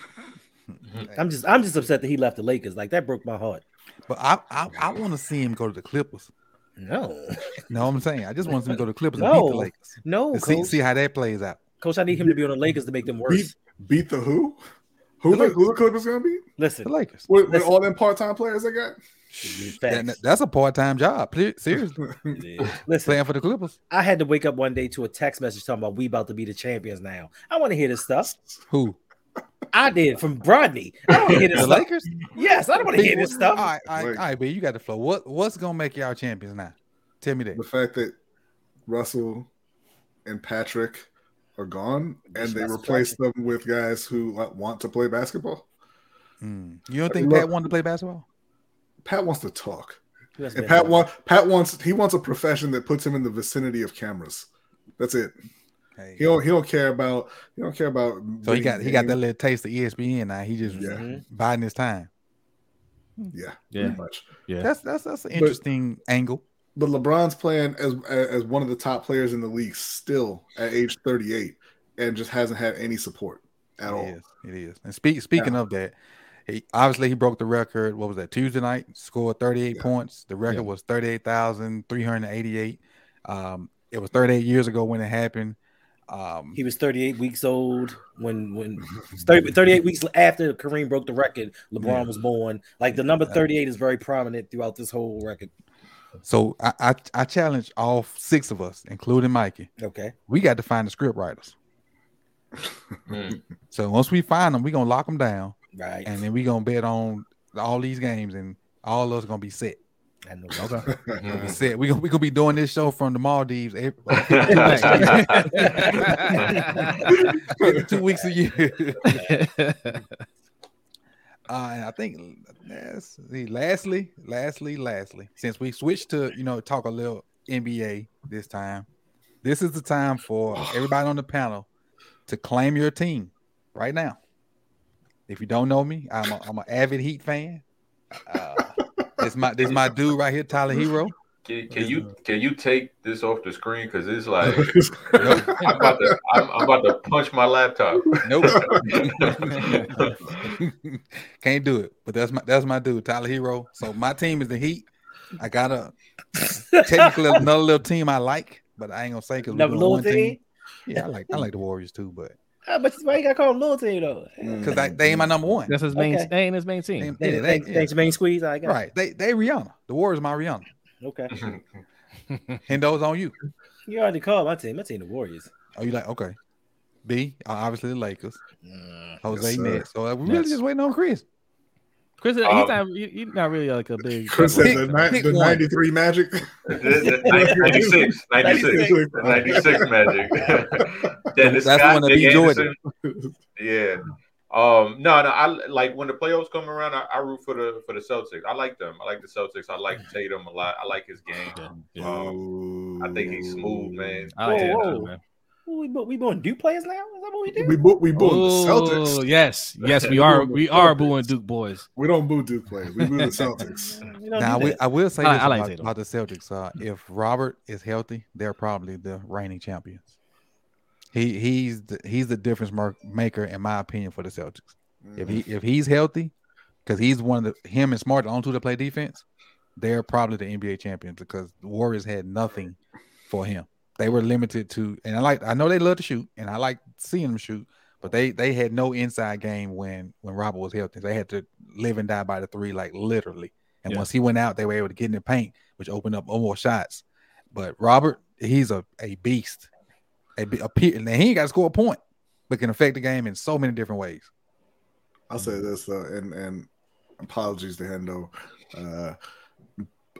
I'm just I'm just upset that he left the Lakers. Like that broke my heart. But I I, I want to see him go to the Clippers. No, no, I'm saying? I just want him to go to the Clippers and No. beat the Lakers. no, And see, see how that plays out. coach, I need him to be on the Lakers to make them beat, worse. beat the who? Who the, who the Clippers gonna be? Listen, The Lakers. With, with all them part time players they got? That- that's a part time job. Ple- Seriously, [LAUGHS] Listen, playing for the Clippers. I had to wake up one day to a text message talking about we about to be the champions now. I want to hear this stuff. Who? I did from Brodney. I don't want to hear [LAUGHS] this The stuff. Lakers. Yes, I don't want to hear this stuff. right, all right, Like- all right, but you got the flow. What what's gonna make y'all champions now? Tell me that. The fact that Russell and Patrick are gone and they That's replace them with guys who uh, want to play basketball. Mm. You don't think Look- Pat wanted to play basketball? Pat wants to talk. And Pat want Pat wants he wants a profession that puts him in the vicinity of cameras. That's it. Hey. He don't he don't care about he don't care about So he winning got he got that little taste of ESPN now. He just Yeah. Mhm. biding his time. yeah, Yeah, pretty much. yeah. That's that's that's an interesting angle. But LeBron's playing as as one of the top players in the league still at age 38 and just hasn't had any support at It all. is. It is. And speak, speaking of that, he obviously he broke the record. What was that? Tuesday night, scored 38 Yeah. points. The record Yeah. was 38,388. Um, it was 38 years ago when it happened. Um, He was 38 weeks old when when [LAUGHS] 30, 38 weeks after Kareem broke the record, LeBron Yeah. was born. Like the number 38 is very prominent throughout this whole record. So I, I I challenge all six of us, including Mikey. Okay. We got to find the script writers. Mm. So once we find them, we're gonna lock them down, Right. and then we gonna bet on all these games, and all of us gonna be set. I know. Okay. Gonna be set. We gonna we gonna be doing this show from the Maldives every, [LAUGHS] every [LAUGHS] two weeks a year. [LAUGHS] Uh, and I think see, lastly, lastly, lastly, since we switched to you know talk a little NBA this time, this is the time for [SIGHS] everybody on the panel to claim your team right now. If you don't know me, I'm a, I'm an avid Heat fan. Uh, this my this my dude right here, Tyler Herro. Can, can you can you take this off the screen? Because it's like I'm about to I'm, I'm about to punch my laptop. Nope, can't do it. But that's my that's my dude, Tyler Herro. So my team is the Heat. I got a technically another little team I like, but I ain't gonna say because Another little team. Yeah, I like I like the Warriors too, but Ah, but why you gotta call them little team though? because they, they ain't my number one. That's his main. Okay. They ain't his main team. They- Yeah, yeah, they- thanks, yeah. thanks, main squeeze. I got Right. They they Rihanna. The Warriors my Rihanna. It. Okay. [LAUGHS] And those on you. You already called my team. My team, the Warriors. Oh, you like okay. B, obviously the Lakers. Mm. Jose Yes, next. So uh, we really Yes. just waiting on Chris. Chris, he's Um, not. he- He's not really like a big. [LAUGHS] Chris said Pick- the, ni- pick the one. 93 Magic. [LAUGHS] 96, 96, 96 Magic. Dennis That's the Scott, one that Nick beat Jordan. Yeah. Um, no, no, I like when the playoffs come around, I, I root for the for the Celtics. I like them. I like the Celtics. I like [LAUGHS] Tatum a lot. I like his game. Yeah, yeah. Um, I think he's smooth, man. I like Whoa, him whoa. too, man. We bo- we booing Duke players now? Is that what we do? We boo, we boo the Oh, Celtics. yes, yes, we [LAUGHS] are. We are booing Duke boys. We don't boo Duke players. We boo the [LAUGHS] Celtics. Now I will. I will say I- this I like about, about the Celtics. Uh, if Robert is healthy, they're probably the reigning champions. He he's the, he's the difference mar- maker in my opinion for the Celtics. If he mm-hmm. if he's healthy, because he's one of the him and Smart the only two to play defense, they're probably the NBA champions because the Warriors had nothing for him. They were limited to, and I like I know they love to shoot, and I like seeing them shoot, but they they had no inside game when when Robert was healthy. They had to live and die by the three, like literally. And Yeah. once he went out, they were able to get in the paint, which opened up more shots. But Robert, he's a a beast, a, be- a pe- and he ain't got to score a point, but can affect the game in so many different ways. I'll say this though, and and apologies to Hendo. Uh,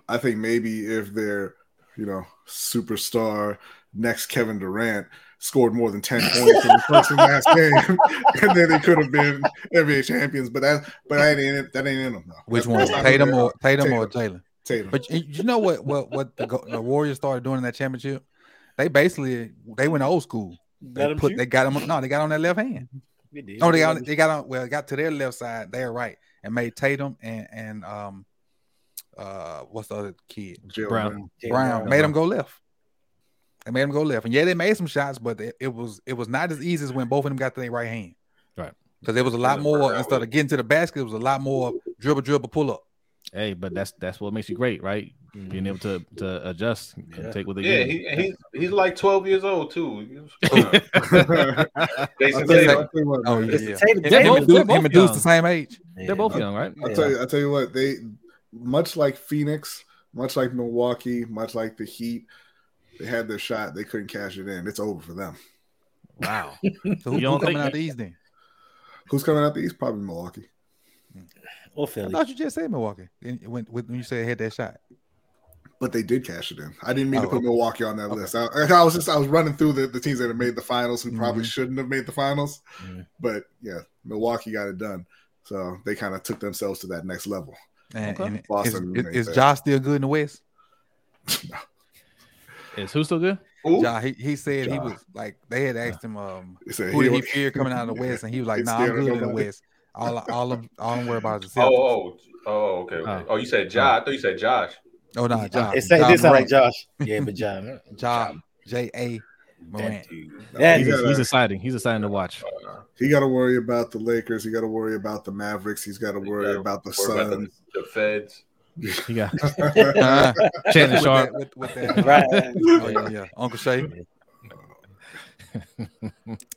I think maybe if their you know superstar next Kevin Durant scored more than ten [LAUGHS] points in the first and last game, [LAUGHS] and then they could have been NBA champions. But that but that ain't it. That ain't in them though. Which That's- one, Tatum or are. Tatum or Jaylen? Tatum. But you, you know what? What what the, the Warriors started doing in that championship? They basically they went old school. They him put they got them. No, they got on their left hand. We did. No, they got him they got on. Well, got to their left side. They're right and made Tatum and and um uh what's the other kid Jaylen Brown. shoot. Brown made them go left. They made them go left, and yeah, they made some shots, but it, it was it was not as easy as when both of them got to their right hand. Right. Because there was a lot Yeah, more instead of getting to the basket. It was a lot more dribble, dribble, pull up. Hey, but that's that's what makes you great, right? Being able to to adjust and Yeah. take what they Yeah, give. he, he's he's like 12 years old too. [LAUGHS] I'll Jason tell you, Tatum. I'll tell you what, Oh man. yeah, It's the yeah. Tatum- Him, They're him both- and Deuce- they're both him and Deuce young. the same age. They're both young, right? I'll tell you. I'll tell you what. They much like Phoenix, much like Milwaukee, much like the Heat. They had their shot. They couldn't cash it in. It's over for them. Wow. [LAUGHS] So who, You who don't coming think- out the East then? Who's coming out the East? Probably Milwaukee. Hmm. Or I Philly. thought you just said Milwaukee when when, when you said they had that shot. But they did cash it in. I didn't mean to Oh, put okay. Milwaukee on that Okay. list. I, I was just I was running through the, the teams that have made the finals who probably Mhm. shouldn't have made the finals. Mhm. But yeah, Milwaukee got it done. So they kind of took themselves to that next level. And, Okay. and is, Boston is, made is. Josh still good in the West? [LAUGHS] Is who still good? Who? Josh, he, he said he was like they had asked him um They said who did he don't- fear coming out of the [LAUGHS] West, and he was like, It's "Nah, I'm still good in the. West. All all I'm all I'm worried about is [LAUGHS] the Oh, Celtics." oh, oh, okay. okay. Oh. Oh, you said Josh. I thought you said Josh. Oh, no, Josh. It's, sa- it John did sound like Josh. Yeah, but John. Josh J A Morant. That dude. That He's, gotta- he's exciting. He's exciting to watch. He got to worry about the Lakers. He got to worry about the Mavericks. He's got to worry gotta about the Suns. the, the Feds. [LAUGHS] He got [LAUGHS] Uh, Shannon with Sharpe. that, with, with that, Right. Oh, yeah, yeah. Uncle Shay. [LAUGHS]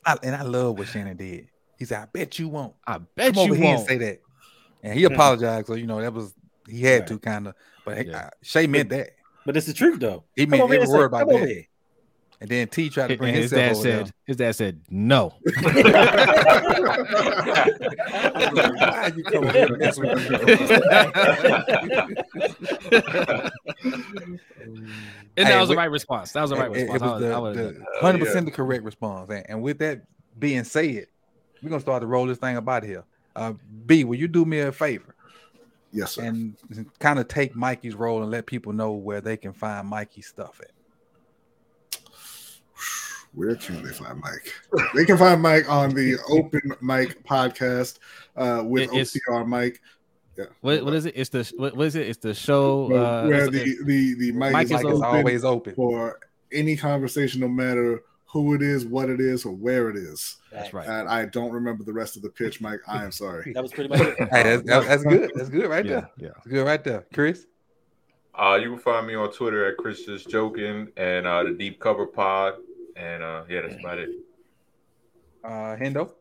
I, and I love what Shannon did. He said, "I bet you won't." I bet Come over you here and won't. say that. And he apologized. So you know that was he had Right. to kind of, but Yeah. uh, Shay meant that. But it's the truth, though. He Come meant over here every and word about that. here. And then T tried to bring his dad over said, there. his dad said, no. [LAUGHS] [LAUGHS] Why you come here and mess with? And that was the right response. That was the right It- it response. I was was- I the- 100% the correct response. And, and with that being said, we're gonna start to roll this thing up out of here. Uh, B, will you do me a favor yes, sir. and kind of take Mikey's role and let people know where they can find Mikey's stuff at? Where can they find Mike? They can find Mike on the [LAUGHS] Open Mike podcast uh, with It- it's- OPR Mike. Yeah. What, what is it? It's the what, what is it? It's the show. Where, Uh, where it's- the, the the mic, Mike is, is is open always open. for any conversation, no matter who it is, what it is, or where it is. That's right. And I don't remember the rest of the pitch, Mike. I am sorry. [LAUGHS] That was pretty much it. Hey, that's, that's, that's good. That's good right Yeah, there. yeah. That's good right there. Chris? Uh, you can find me on Twitter at Chris Just Joking and uh, the Deep Cover Pod. And uh, yeah, that's about it. Uh, Hendo.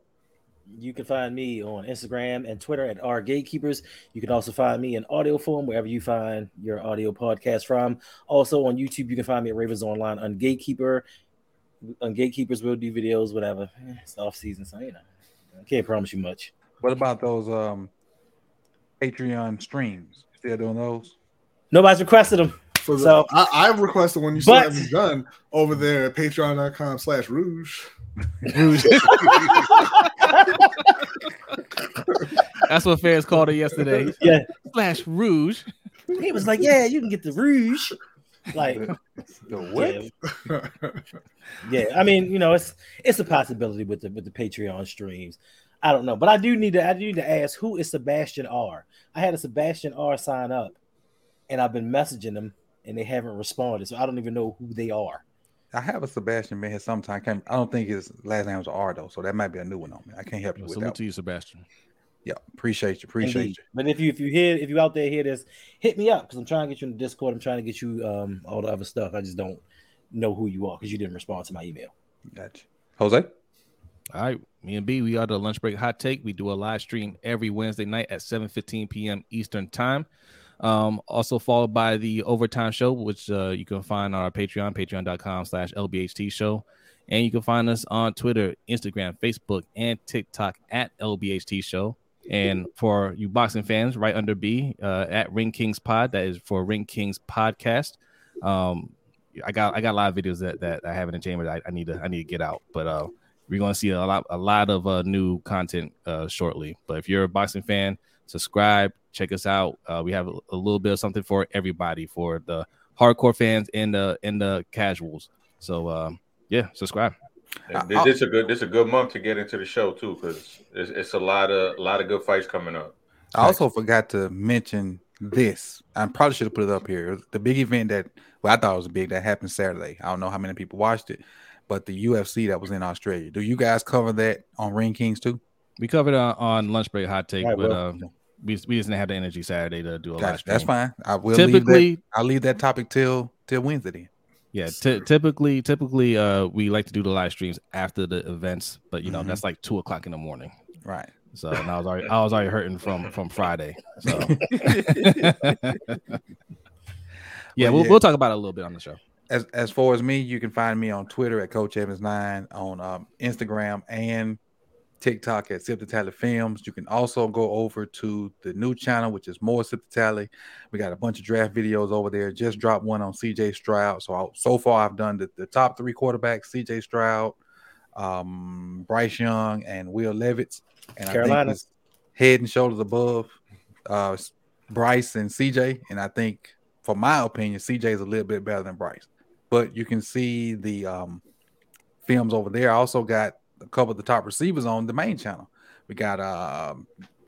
You can find me on Instagram and Twitter at our gatekeepers. You can also find me in audio form wherever you find your audio podcast from. Also on YouTube, you can find me at Ravens Online on Gatekeeper. On Gatekeepers, we'll do videos, whatever. Eh, It's off season, so you know, I can't promise you much. What about those um Patreon streams? Still doing those? Nobody's requested them. For the, So- I, I've requested one you still But- haven't done over there at patreon.com slash rouge. [LAUGHS] That's what fans called it yesterday. Yeah, Flash Rouge. he was like, "Yeah, you can get the rouge." Like, [LAUGHS] The what? Yeah, yeah, I mean, you know, it's it's a possibility with the with the Patreon streams. I don't know, but I do need to I do need to ask who is Sebastian R. I had a Sebastian R sign up, and I've been messaging them, and they haven't responded, so I don't even know who they are. I have a Sebastian been here sometime. Can't, I don't think his last name was R though, so that might be a new one on me. I can't help you with Salute that. to you, Sebastian. Yeah, appreciate you, appreciate Indeed. you. But if you if you hear if you out there hear this, hit me up because I'm trying to get you in the Discord. I'm trying to get you um all the other stuff. I just don't know who you are because you didn't respond to my email. Gotcha. Jose. All right, me and B, we are the lunch break hot take. We do a live stream every Wednesday night at 7 15 p.m. Eastern time. Um, also followed by the overtime show, which uh, you can find on our Patreon, patreon.com slash LBHT show. And you can find us on Twitter, Instagram, Facebook, and TikTok at LBHT show. And for you boxing fans, right under B uh, at Ring Kings Pod, that is for Ring Kings Podcast. Um, I got I got a lot of videos that, that I have in the chamber that I, I need to I need to get out, but uh, we're gonna see a lot a lot of uh, new content uh, shortly. But if you're a boxing fan, subscribe, check us out. Uh, we have a, a little bit of something for everybody, for the hardcore fans and the and the casuals. So um, yeah, subscribe. And this, this is a good this is a good month to get into the show too, because it's, it's a lot of a lot of good fights coming up. I also forgot to mention this. I probably should have put it up here. The big event that well, I thought it was big that happened Saturday. I don't know how many people watched it, but the UFC that was in Australia. Do you guys cover that on Ring Kings too? We covered uh, on lunch break hot take, Right, but well. uh, we we just didn't have the energy Saturday to do a live stream. That's fine. I will leave that. Typically, I'll leave that topic till till Wednesday then. Yeah, ty- typically, typically, uh, we like to do the live streams after the events, but you know Mhm. that's like two o'clock in the morning. Right. So and I was already, I was already hurting from from Friday. So [LAUGHS] [LAUGHS] yeah, Well, we'll yeah. we'll talk about it a little bit on the show. As as far as me, you can find me on Twitter at Coach Evans Nine, on um, Instagram and TikTok at Sip the Tally Films. You can also go over to the new channel, which is more Sip the Tally. We got a bunch of draft videos over there. Just dropped one on CJ Stroud. So I, so far, I've done the, the top three quarterbacks: CJ Stroud, um, Bryce Young, and Will Levis. And I Carolina. head and shoulders above uh, Bryce and CJ. And I think, for my opinion, CJ is a little bit better than Bryce. But you can see the um, films over there. I also got a couple of the top receivers on the main channel. We got um,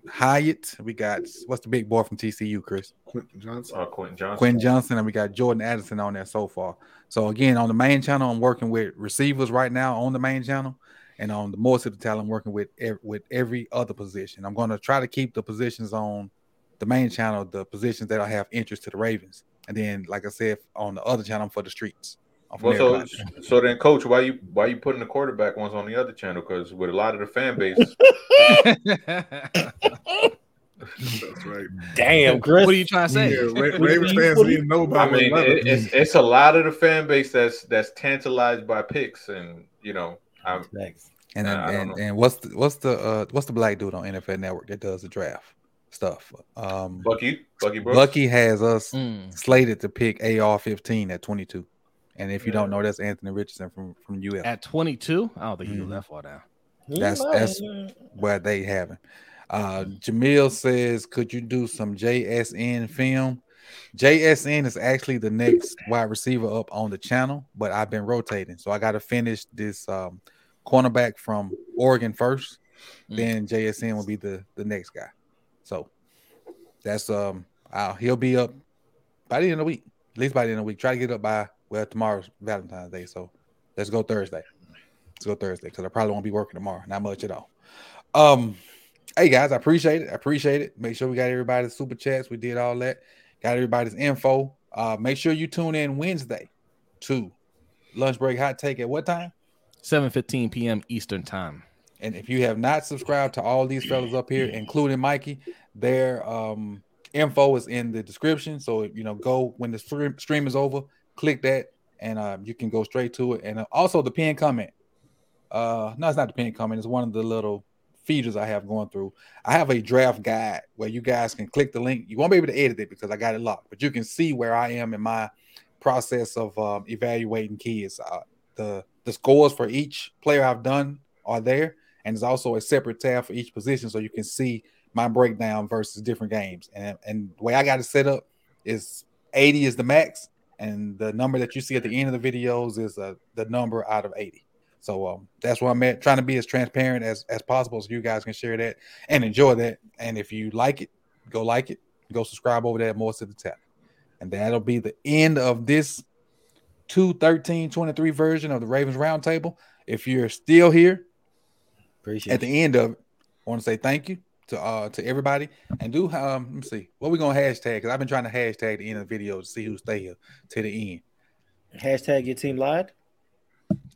Hyatt. We got what's the big boy from TCU, Chris? Quentin Johnston. Uh, Quentin Johnston. Quinn Johnson, and we got Jordan Addison on there so far. So again, on the main channel, I'm working with receivers right now on the main channel, and on the more the Talent, I'm working with ev- with every other position. I'm going to try to keep the positions on the main channel, the positions that I have interest to the Ravens, and then, like I said, on the other channel for the streets. I'm from Well, so so then, coach, why you why you putting the quarterback ones on the other channel? Because with a lot of the fan base, [LAUGHS] That's right. Damn, Chris. what are you trying to say? Yeah, Ra- Ravens fans need to know I mean, it, it's it's a lot of the fan base that's that's tantalized by picks, and you know, I'm Thanks. And Nah, I don't and, know. and what's the what's the uh, what's the black dude on NFL Network that does the draft stuff? Um, Bucky Bucky Brooks. Bucky has us Mm. slated to pick AR-15 at 22. And if you don't know, that's Anthony Richardson from from UF. At 22, I don't think he was Mhm. that far down. That's- that's- where they haven't. Uh, Jamil says, could you do some JSN film? JSN is actually the next wide receiver up on the channel, but I've been rotating, so I got to finish this um, cornerback from Oregon first. Mm. Then JSN will be the the next guy. So that's um, uh, he'll be up by the end of the week, at least by the end of the week. Try to get up by well tomorrow's Valentine's Day, so let's go Thursday. Let's go Thursday because I probably won't be working tomorrow, not much at all. Um, hey guys, I appreciate it. I appreciate it. Make sure we got everybody's super chats. We did all that. Got everybody's info. Uh, make sure you tune in Wednesday to lunch break hot take at what time? 7:15 p.m. Eastern time. And if you have not subscribed to all these fellas up here, including Mikey, their um, info is in the description. So you know, go when the stream, stream is over, click that, and uh, you can go straight to it. And uh, also the pin comment. Uh, no, it's not the pin comment. It's one of the little features I have going through. I have a draft guide where you guys can click the link. You won't be able to edit it because I got it locked, but you can see where I am in my process of um, evaluating kids. Uh, the the scores for each player I've done are there, and there's also a separate tab for each position, so you can see my breakdown versus different games. And and the way I got it set up is 80 is the max, and the number that you see at the end of the videos is uh, the number out of 80. So um, that's where I'm at, trying to be as transparent as as possible, so you guys can share that and enjoy that. And if you like it, go like it, go subscribe over there, more to the tap. And that'll be the end of this 213 23 version of the Ravens Roundtable. If you're still here, Appreciate at the end of it, I want to say thank you to uh to everybody and do um let me see what we gonna hashtag because I've been trying to hashtag the end of the video to see who stay here to the end. Hashtag your team lied.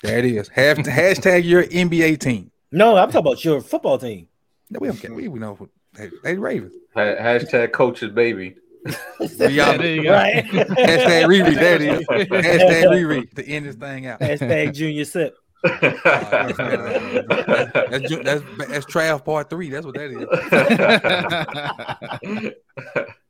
There it is. Have [LAUGHS] hashtag your NBA team. No, I'm talking about your football team. No, we don't care. We, we know who they, they Ravens. Ha- Hashtag coaches baby. [LAUGHS] We Yeah, all- there you go. Right. hashtag Riri. There it is. [LAUGHS] Hashtag Riri to end this thing out. Hashtag junior sip. That's, that's, that's, that's Trav part three. That's what that is. [LAUGHS]